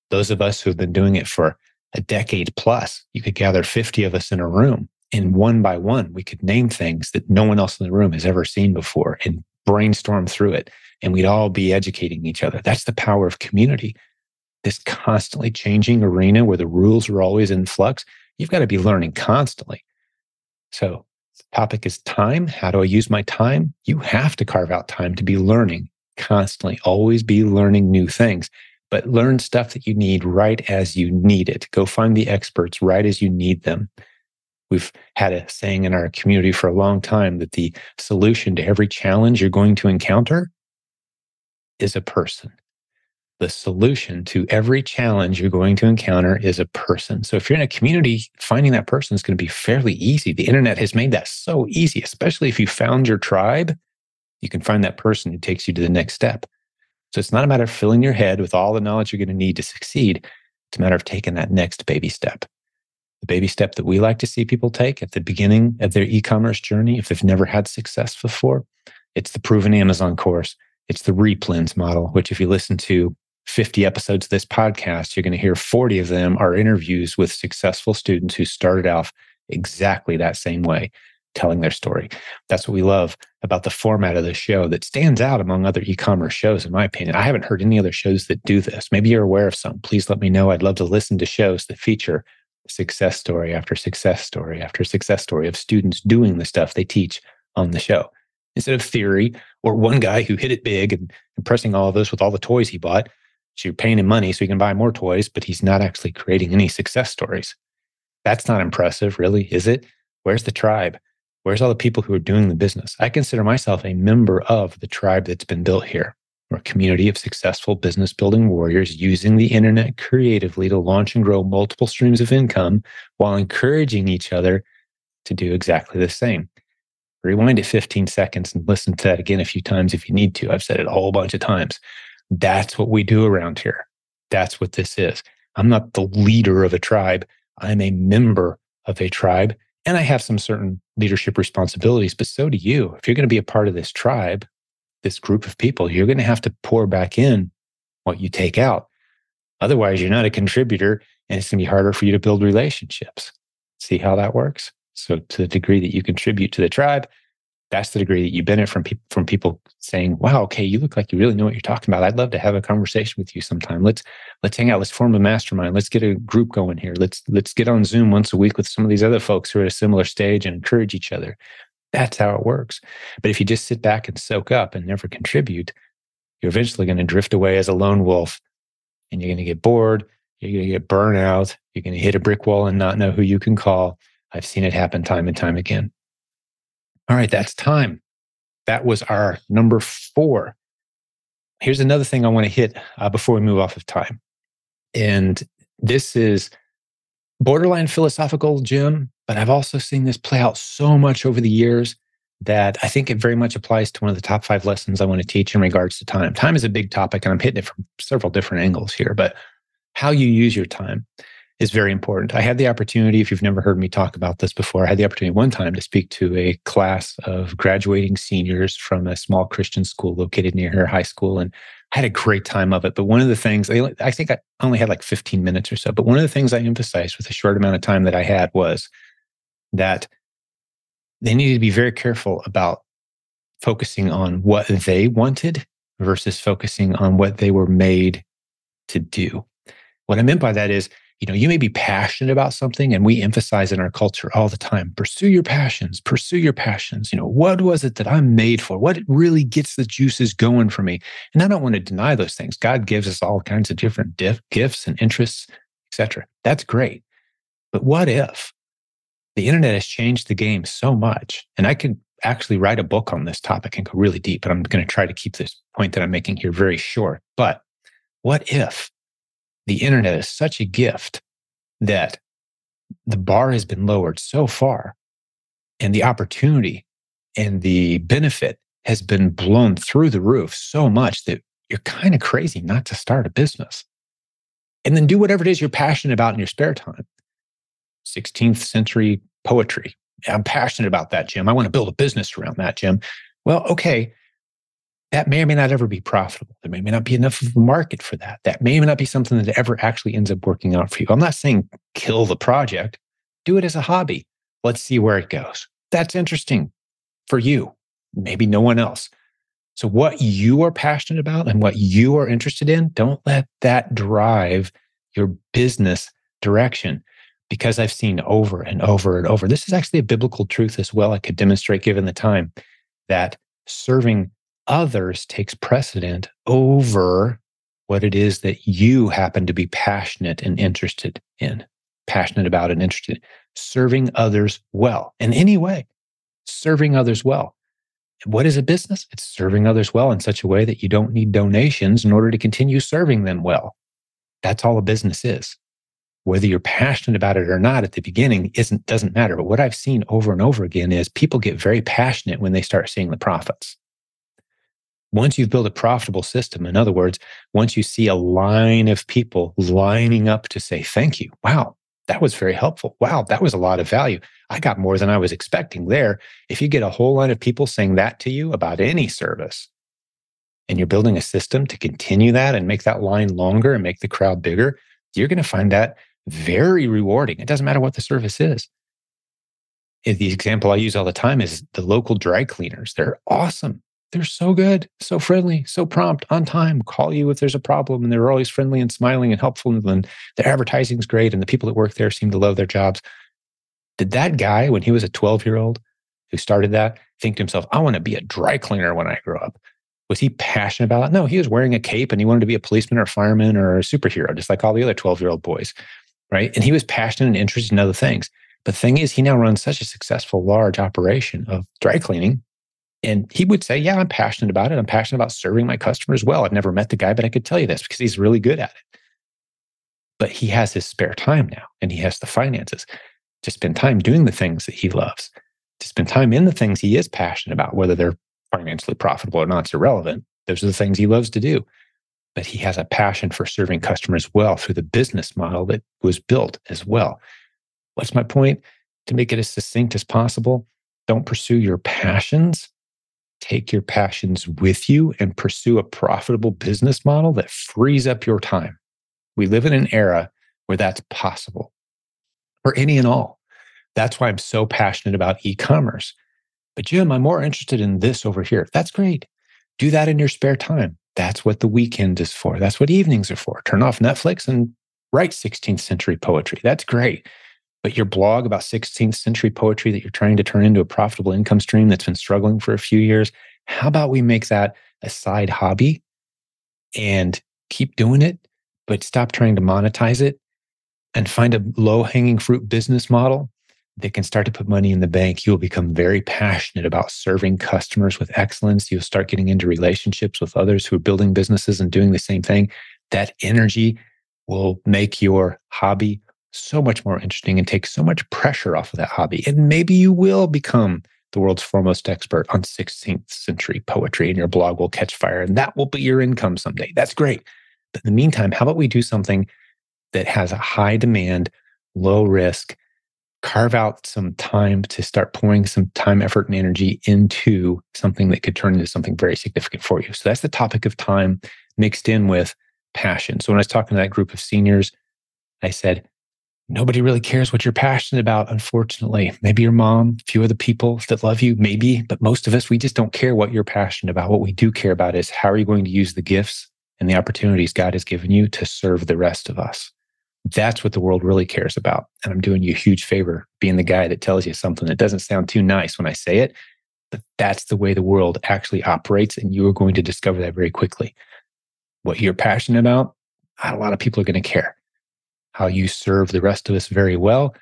Those of us who have been doing it for a decade plus, you could gather 50 of us in a room and one by one, we could name things that no one else in the room has ever seen before and brainstorm through it. And we'd all be educating each other. That's the power of community. This constantly changing arena where the rules are always in flux. You've got to be learning constantly. So topic is time. How do I use my time? You have to carve out time to be learning constantly, always be learning new things, but learn stuff that you need right as you need it. Go find the experts right as you need them. We've had a saying in our community for a long time that the solution to every challenge you're going to encounter is a person the solution to every challenge you're going to encounter is a person. So if you're in a community, finding that person is going to be fairly easy. The internet has made that so easy, especially if you found your tribe, you can find that person who takes you to the next step. So it's not a matter of filling your head with all the knowledge you're going to need to succeed. It's a matter of taking that next baby step. The baby step that we like to see people take at the beginning of their e-commerce journey, if they've never had success before, it's the proven Amazon course. It's the replens model, which if you listen to 50 episodes of this podcast, you're going to hear 40 of them are interviews with successful students who started off exactly that same way, telling their story. That's what we love about the format of the show that stands out among other e commerce shows, in my opinion. I haven't heard any other shows that do this. Maybe you're aware of some. Please let me know. I'd love to listen to shows that feature success story after success story after success story of students doing the stuff they teach on the show instead of theory or one guy who hit it big and impressing all of us with all the toys he bought you're paying him money so he can buy more toys, but he's not actually creating any success stories. That's not impressive, really, is it? Where's the tribe? Where's all the people who are doing the business? I consider myself a member of the tribe that's been built here. We're a community of successful business building warriors using the internet creatively to launch and grow multiple streams of income while encouraging each other to do exactly the same. Rewind it 15 seconds and listen to that again a few times if you need to. I've said it a whole bunch of times. That's what we do around here. That's what this is. I'm not the leader of a tribe. I'm a member of a tribe and I have some certain leadership responsibilities, but so do you. If you're going to be a part of this tribe, this group of people, you're going to have to pour back in what you take out. Otherwise, you're not a contributor and it's going to be harder for you to build relationships. See how that works? So, to the degree that you contribute to the tribe, that's the degree that you benefit from people from people saying, "Wow, okay, you look like you really know what you're talking about. I'd love to have a conversation with you sometime. Let's let's hang out. Let's form a mastermind. Let's get a group going here. Let's let's get on Zoom once a week with some of these other folks who are at a similar stage and encourage each other." That's how it works. But if you just sit back and soak up and never contribute, you're eventually going to drift away as a lone wolf, and you're going to get bored. You're going to get burnout. You're going to hit a brick wall and not know who you can call. I've seen it happen time and time again. All right, that's time. That was our number four. Here's another thing I want to hit uh, before we move off of time. And this is borderline philosophical, Jim, but I've also seen this play out so much over the years that I think it very much applies to one of the top five lessons I want to teach in regards to time. Time is a big topic, and I'm hitting it from several different angles here, but how you use your time is very important. I had the opportunity, if you've never heard me talk about this before, I had the opportunity one time to speak to a class of graduating seniors from a small Christian school located near her high school. And I had a great time of it. But one of the things, I think I only had like 15 minutes or so, but one of the things I emphasized with the short amount of time that I had was that they needed to be very careful about focusing on what they wanted versus focusing on what they were made to do. What I meant by that is, you know, you may be passionate about something, and we emphasize in our culture all the time pursue your passions, pursue your passions. You know, what was it that I'm made for? What really gets the juices going for me? And I don't want to deny those things. God gives us all kinds of different diff- gifts and interests, etc. That's great. But what if the internet has changed the game so much? And I could actually write a book on this topic and go really deep, but I'm going to try to keep this point that I'm making here very short. But what if the internet is such a gift that the bar has been lowered so far and the opportunity and the benefit has been blown through the roof so much that you're kind of crazy not to start a business. And then do whatever it is you're passionate about in your spare time. 16th century poetry. I'm passionate about that jim. I want to build a business around that jim. Well okay that may or may not ever be profitable. There may, may not be enough of a market for that. That may or may not be something that ever actually ends up working out for you. I'm not saying kill the project, do it as a hobby. Let's see where it goes. That's interesting for you, maybe no one else. So, what you are passionate about and what you are interested in, don't let that drive your business direction. Because I've seen over and over and over, this is actually a biblical truth as well. I could demonstrate given the time that serving others takes precedent over what it is that you happen to be passionate and interested in, passionate about and interested in. Serving others well in any way, serving others well. What is a business? It's serving others well in such a way that you don't need donations in order to continue serving them well. That's all a business is. Whether you're passionate about it or not at the beginning isn't doesn't matter. But what I've seen over and over again is people get very passionate when they start seeing the profits once you've built a profitable system, in other words, once you see a line of people lining up to say, thank you, wow, that was very helpful. Wow, that was a lot of value. I got more than I was expecting there. If you get a whole line of people saying that to you about any service, and you're building a system to continue that and make that line longer and make the crowd bigger, you're going to find that very rewarding. It doesn't matter what the service is. The example I use all the time is the local dry cleaners. They're awesome they're so good, so friendly, so prompt, on time, call you if there's a problem. And they're always friendly and smiling and helpful. And their advertising's great. And the people that work there seem to love their jobs. Did that guy, when he was a 12 year old who started that, think to himself, I want to be a dry cleaner when I grow up? Was he passionate about it? No, he was wearing a cape and he wanted to be a policeman or a fireman or a superhero, just like all the other 12 year old boys. Right. And he was passionate and interested in other things. But the thing is, he now runs such a successful, large operation of dry cleaning and he would say, Yeah, I'm passionate about it. I'm passionate about serving my customers well. I've never met the guy, but I could tell you this because he's really good at it. But he has his spare time now and he has the finances to spend time doing the things that he loves, to spend time in the things he is passionate about, whether they're financially profitable or not, it's irrelevant. Those are the things he loves to do. But he has a passion for serving customers well through the business model that was built as well. What's my point? To make it as succinct as possible, don't pursue your passions take your passions with you and pursue a profitable business model that frees up your time. We live in an era where that's possible for any and all. That's why I'm so passionate about e commerce. But Jim, I'm more interested in this over here. That's great. Do that in your spare time. That's what the weekend is for. That's what evenings are for. Turn off Netflix and write 16th century poetry. That's great. But your blog about 16th century poetry that you're trying to turn into a profitable income stream that's been struggling for a few years, how about we make that a side hobby and keep doing it, but stop trying to monetize it and find a low hanging fruit business model that can start to put money in the bank, you'll become very passionate about serving customers with excellence. You'll start getting into relationships with others who are building businesses and doing the same thing. That energy will make your hobby so much more interesting and take so much pressure off of that hobby. And maybe you will become the world's foremost expert on 16th century poetry and your blog will catch fire and that will be your income someday. That's great. But in the meantime, how about we do something that has a high demand, low risk, carve out some time to start pouring some time, effort, and energy into something that could turn into something very significant for you. So that's the topic of time mixed in with passion. So when I was talking to that group of seniors, I said, nobody really cares what you're passionate about, unfortunately. Maybe your mom, a few of the people that love you, maybe, but most of us, we just don't care what you're passionate about. What we do care about is how are you going to use the gifts and the opportunities God has given you to serve the rest of us. That's what the world really cares about. And I'm doing you a huge favor being the guy that tells you something that doesn't sound too nice when I say it, but that's the way the world actually operates. And you are going to discover that very quickly. What you're passionate about, not a lot of people are going to care how you serve the rest of us very well.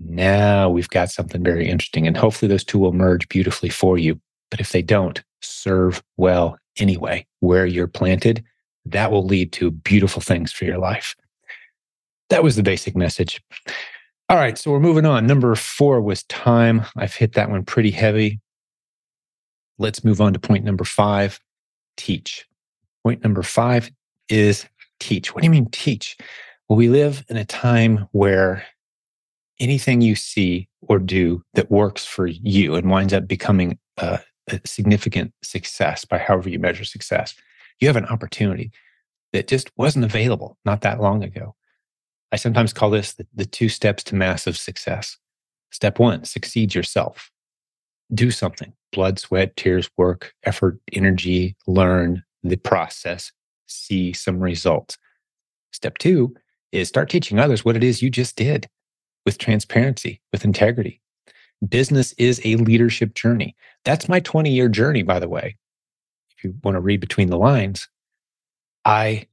Now we've got something very interesting. And hopefully those two will merge beautifully for you. But if they don't, serve well anyway, where you're planted, that will lead to beautiful things for your life. That was the basic message. All right, so we're moving on. Number four was time. I've hit that one pretty heavy. Let's move on to point number five teach. Point number five is teach. What do you mean teach? We live in a time where anything you see or do that works for you and winds up becoming a, a, significant success by however you measure success, you have an opportunity that just wasn't available not that long ago. I sometimes call this the, the two steps to massive success. Step one, succeed yourself. Do something blood, sweat, tears, work, effort, energy, learn the process, see some results. Step two, is start teaching others what it is you just did with transparency, with integrity. Business is a leadership journey. That's my 20 year journey, by the way. If you want to read between the lines, I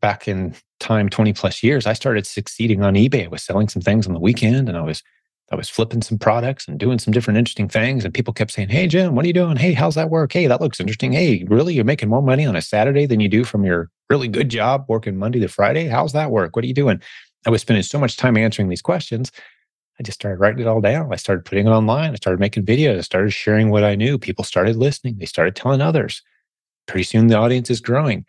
back in time 20 plus years, I started succeeding on eBay. I was selling some things on the weekend and I was I was flipping some products and doing some different interesting things. And people kept saying, Hey, Jim, what are you doing? Hey, how's that work? Hey, that looks interesting. Hey, really? You're making more money on a Saturday than you do from your really good job working Monday to Friday? How's that work? What are you doing? I was spending so much time answering these questions. I just started writing it all down. I started putting it online. I started making videos. I started sharing what I knew. People started listening. They started telling others. Pretty soon the audience is growing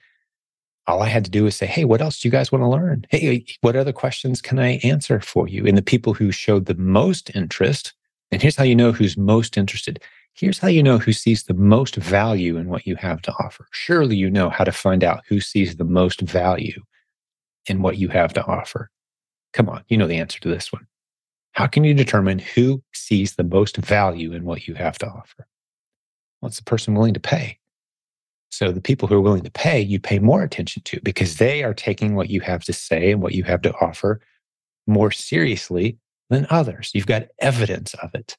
all I had to do was say, Hey, what else do you guys want to learn? Hey, what other questions can I answer for you? And the people who showed the most interest, and here's how you know who's most interested. Here's how you know who sees the most value in what you have to offer. Surely you know how to find out who sees the most value in what you have to offer. Come on, you know the answer to this one. How can you determine who sees the most value in what you have to offer? What's the person willing to pay? So the people who are willing to pay, you pay more attention to because they are taking what you have to say and what you have to offer more seriously than others. You've got evidence of it.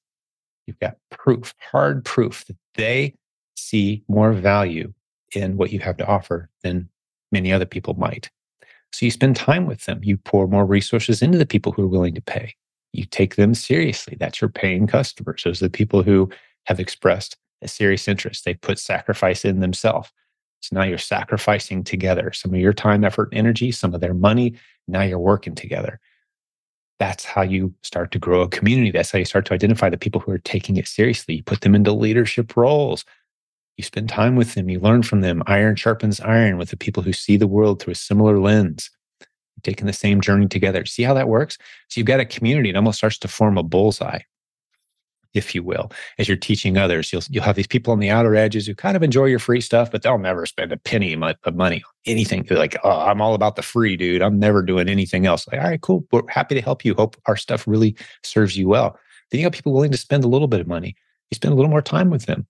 You've got proof, hard proof that they see more value in what you have to offer than many other people might. So you spend time with them. You pour more resources into the people who are willing to pay. You take them seriously. That's your paying customers. Those are the people who have expressed a serious interest. They put sacrifice in themselves. So now you're sacrificing together some of your time, effort, and energy, some of their money. Now you're working together. That's how you start to grow a community. That's how you start to identify the people who are taking it seriously. You put them into leadership roles. You spend time with them. You learn from them. Iron sharpens iron with the people who see the world through a similar lens. Taking the same journey together. See how that works? So you've got a community. It almost starts to form a bullseye if you will, as you're teaching others. You'll you'll have these people on the outer edges who kind of enjoy your free stuff, but they'll never spend a penny of money on anything. They're like, oh, I'm all about the free, dude. I'm never doing anything else. Like, all right, cool. We're happy to help you. Hope our stuff really serves you well. Then you got people willing to spend a little bit of money. You spend a little more time with them.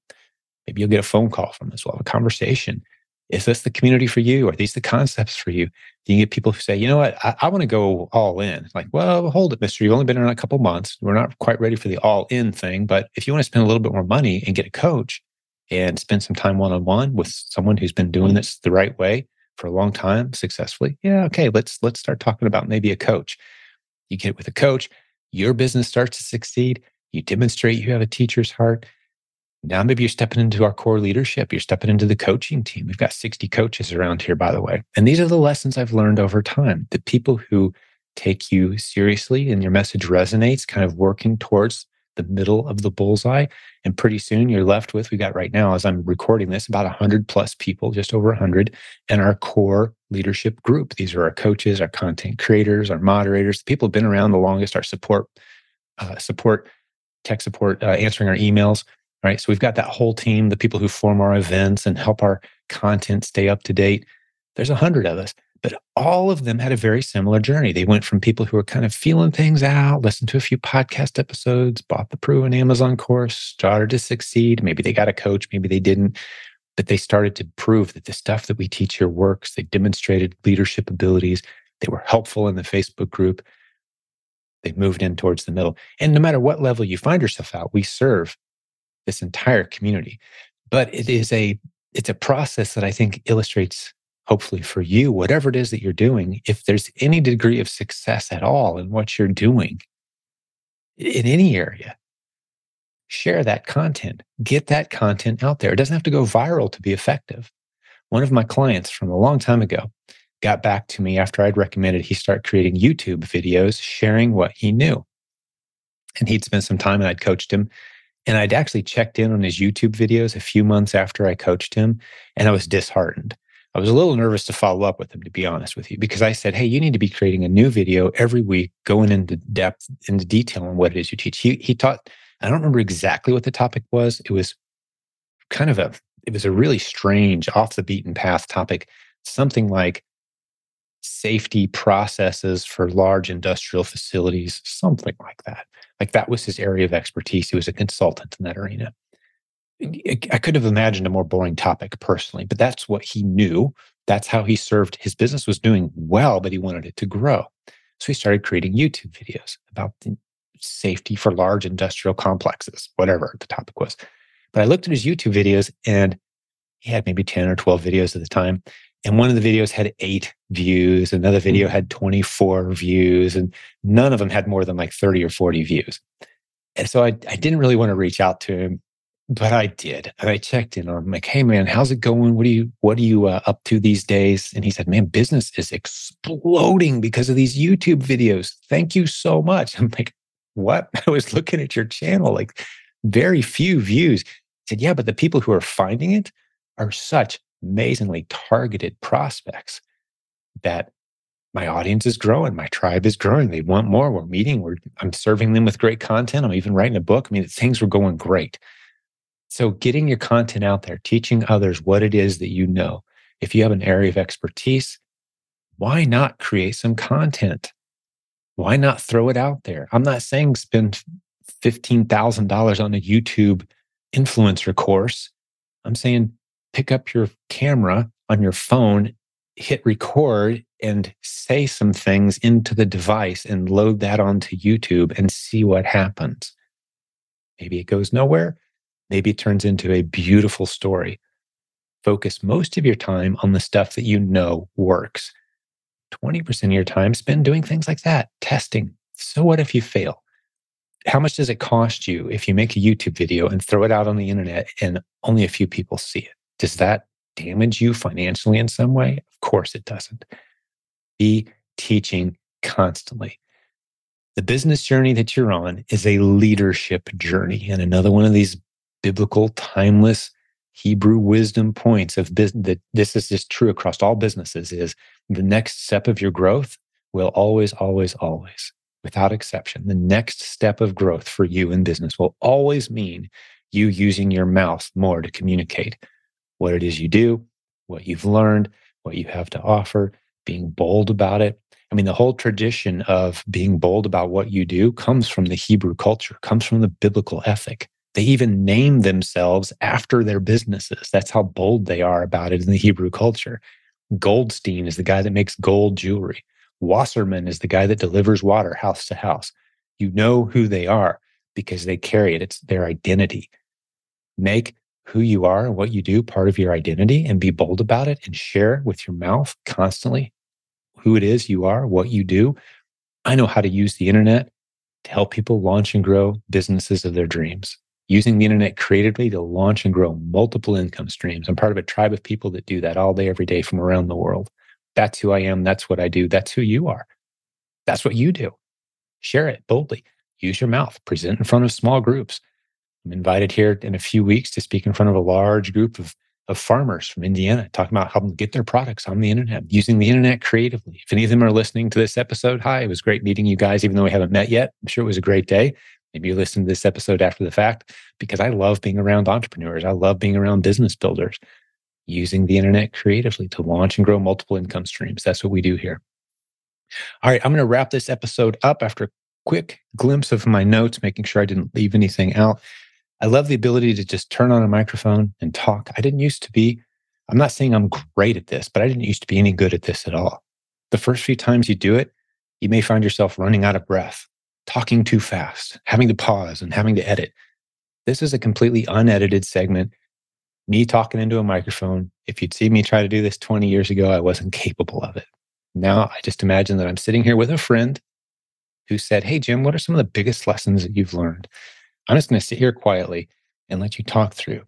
Maybe you'll get a phone call from as well, a conversation. Is this the community for you? Are these the concepts for you? Do you get people who say, you know what, I, I want to go all in? Like, well, hold it, mister. You've only been around a couple months. We're not quite ready for the all in thing. But if you want to spend a little bit more money and get a coach and spend some time one on one with someone who's been doing this the right way for a long time successfully, yeah, okay, let's let's start talking about maybe a coach. You get with a coach, your business starts to succeed. You demonstrate you have a teacher's heart now, maybe you're stepping into our core leadership. You're stepping into the coaching team. We've got 60 coaches around here, by the way. And these are the lessons I've learned over time. The people who take you seriously and your message resonates, kind of working towards the middle of the bullseye. And pretty soon you're left with, we got right now, as I'm recording this, about 100 plus people, just over 100, and our core leadership group. These are our coaches, our content creators, our moderators, the people who've been around the longest, our support, uh, support, tech support, uh, answering our emails right? So we've got that whole team, the people who form our events and help our content stay up to date. There's a hundred of us, but all of them had a very similar journey. They went from people who were kind of feeling things out, listened to a few podcast episodes, bought the proven Amazon course, started to succeed. Maybe they got a coach, maybe they didn't, but they started to prove that the stuff that we teach here works. They demonstrated leadership abilities. They were helpful in the Facebook group. They moved in towards the middle. And no matter what level you find yourself at, we serve this entire community. But it is a it's a process that I think illustrates hopefully for you whatever it is that you're doing if there's any degree of success at all in what you're doing in any area share that content. Get that content out there. It doesn't have to go viral to be effective. One of my clients from a long time ago got back to me after I'd recommended he start creating YouTube videos sharing what he knew. And he'd spent some time and I'd coached him and I'd actually checked in on his YouTube videos a few months after I coached him, and I was disheartened. I was a little nervous to follow up with him, to be honest with you, because I said, Hey, you need to be creating a new video every week, going into depth, into detail on what it is you teach. He, he taught, I don't remember exactly what the topic was. It was kind of a, it was a really strange, off the beaten path topic, something like safety processes for large industrial facilities, something like that. Like that was his area of expertise. He was a consultant in that arena. I could have imagined a more boring topic personally, but that's what he knew. That's how he served. His business was doing well, but he wanted it to grow. So he started creating YouTube videos about the safety for large industrial complexes, whatever the topic was. But I looked at his YouTube videos and he had maybe 10 or 12 videos at the time. And one of the videos had eight views, another video mm-hmm. had 24 views, and none of them had more than like 30 or 40 views. And so I, I didn't really want to reach out to him, but I did. And I checked in on him, like, hey man, how's it going? What are you what are you uh, up to these days? And he said, man, business is exploding because of these YouTube videos. Thank you so much. I'm like, what? I was looking at your channel, like very few views. He said, yeah, but the people who are finding it are such amazingly targeted prospects that my audience is growing my tribe is growing they want more we're meeting we're i'm serving them with great content i'm even writing a book i mean things were going great. So getting your content out there teaching others what it is that you know. If you have an area of expertise why not create some content? Why not throw it out there? I'm not saying spend $15000 on a youtube influencer course. I'm saying pick up your camera on your phone, hit record, and say some things into the device and load that onto YouTube and see what happens. Maybe it goes nowhere. Maybe it turns into a beautiful story. Focus most of your time on the stuff that you know works. 20% of your time spend doing things like that, testing. So, what if you fail? How much does it cost you if you make a YouTube video and throw it out on the internet and only a few people see it? Does that damage you financially in some way? Of course it doesn't. Be teaching constantly. The business journey that you're on is a leadership journey. And another one of these biblical, timeless Hebrew wisdom points of business that this is just true across all businesses is the next step of your growth will always, always, always without exception, the next step of growth for you in business will always mean you using your mouth more to communicate what it is you do, what you've learned, what you have to offer, being bold about it. I mean, the whole tradition of being bold about what you do comes from the Hebrew culture, comes from the biblical ethic. They even name themselves after their businesses. That's how bold they are about it in the Hebrew culture. Goldstein is the guy that makes gold jewelry. Wasserman is the guy that delivers water house to house. You know who they are because they carry it. It's their identity. Make who you are and what you do part of your identity and be bold about it and share with your mouth constantly who it is you are, what you do. I know how to use the internet to help people launch and grow businesses of their dreams, using the internet creatively to launch and grow multiple income streams. I'm part of a tribe of people that do that all day, every day from around the world. That's who I am. That's what I do. That's who you are. That's what you do. Share it boldly. Use your mouth. Present in front of small groups. I'm invited here in a few weeks to speak in front of a large group of, of farmers from Indiana, talking about how to get their products on the internet, using the internet creatively. If any of them are listening to this episode, hi, it was great meeting you guys, even though we haven't met yet. I'm sure it was a great day. Maybe you listen to this episode after the fact because I love being around entrepreneurs. I love being around business builders, using the internet creatively to launch and grow multiple income streams. That's what we do here. All right, I'm going to wrap this episode up after a quick glimpse of my notes, making sure I didn't leave anything out. I love the ability to just turn on a microphone and talk. I didn't used to be, I'm not saying I'm great at this, but I didn't used to be any good at this at all. The first few times you do it, you may find yourself running out of breath, talking too fast, having to pause and having to edit. This is a completely unedited segment. Me talking into a microphone. If you'd see me try to do this 20 years ago, I wasn't capable of it. Now I just imagine that I'm sitting here with a friend who said, Hey, Jim, what are some of the biggest lessons that you've learned? I'm just going to sit here quietly and let you talk through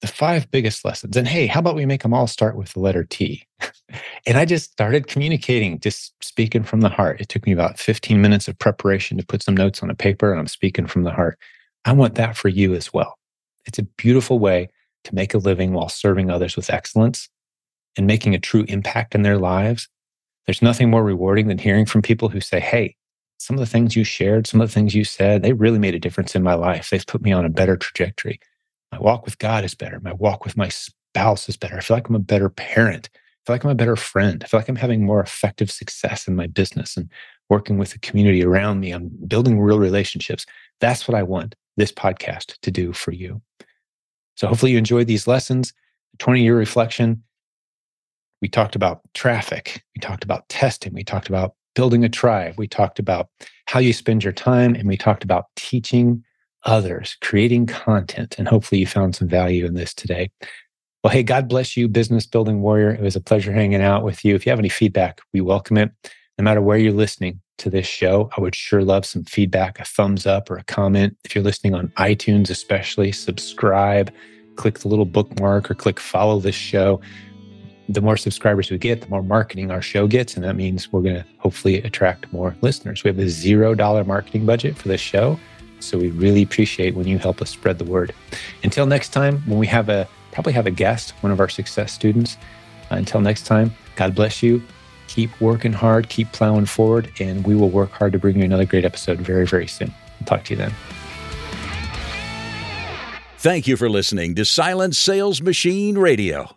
the five biggest lessons. And hey, how about we make them all start with the letter T? and I just started communicating, just speaking from the heart. It took me about 15 minutes of preparation to put some notes on a paper, and I'm speaking from the heart. I want that for you as well. It's a beautiful way to make a living while serving others with excellence and making a true impact in their lives. There's nothing more rewarding than hearing from people who say, Hey, some of the things you shared, some of the things you said, they really made a difference in my life. They've put me on a better trajectory. My walk with God is better. My walk with my spouse is better. I feel like I'm a better parent. I feel like I'm a better friend. I feel like I'm having more effective success in my business and working with the community around me. I'm building real relationships. That's what I want this podcast to do for you. So hopefully you enjoyed these lessons. 20 year reflection. We talked about traffic. We talked about testing. We talked about building a tribe. We talked about how you spend your time and we talked about teaching others, creating content. And hopefully you found some value in this today. Well, hey, God bless you, business building warrior. It was a pleasure hanging out with you. If you have any feedback, we welcome it. No matter where you're listening to this show, I would sure love some feedback, a thumbs up or a comment. If you're listening on iTunes, especially, subscribe, click the little bookmark or click follow this show the more subscribers we get, the more marketing our show gets. And that means we're going to hopefully attract more listeners. We have a zero dollar marketing budget for this show. So we really appreciate when you help us spread the word. Until next time, when we have a probably have a guest, one of our success students. Uh, until next time, God bless you. Keep working hard, keep plowing forward, and we will work hard to bring you another great episode very, very soon. I'll talk to you then. Thank you for listening to Silent Sales Machine Radio.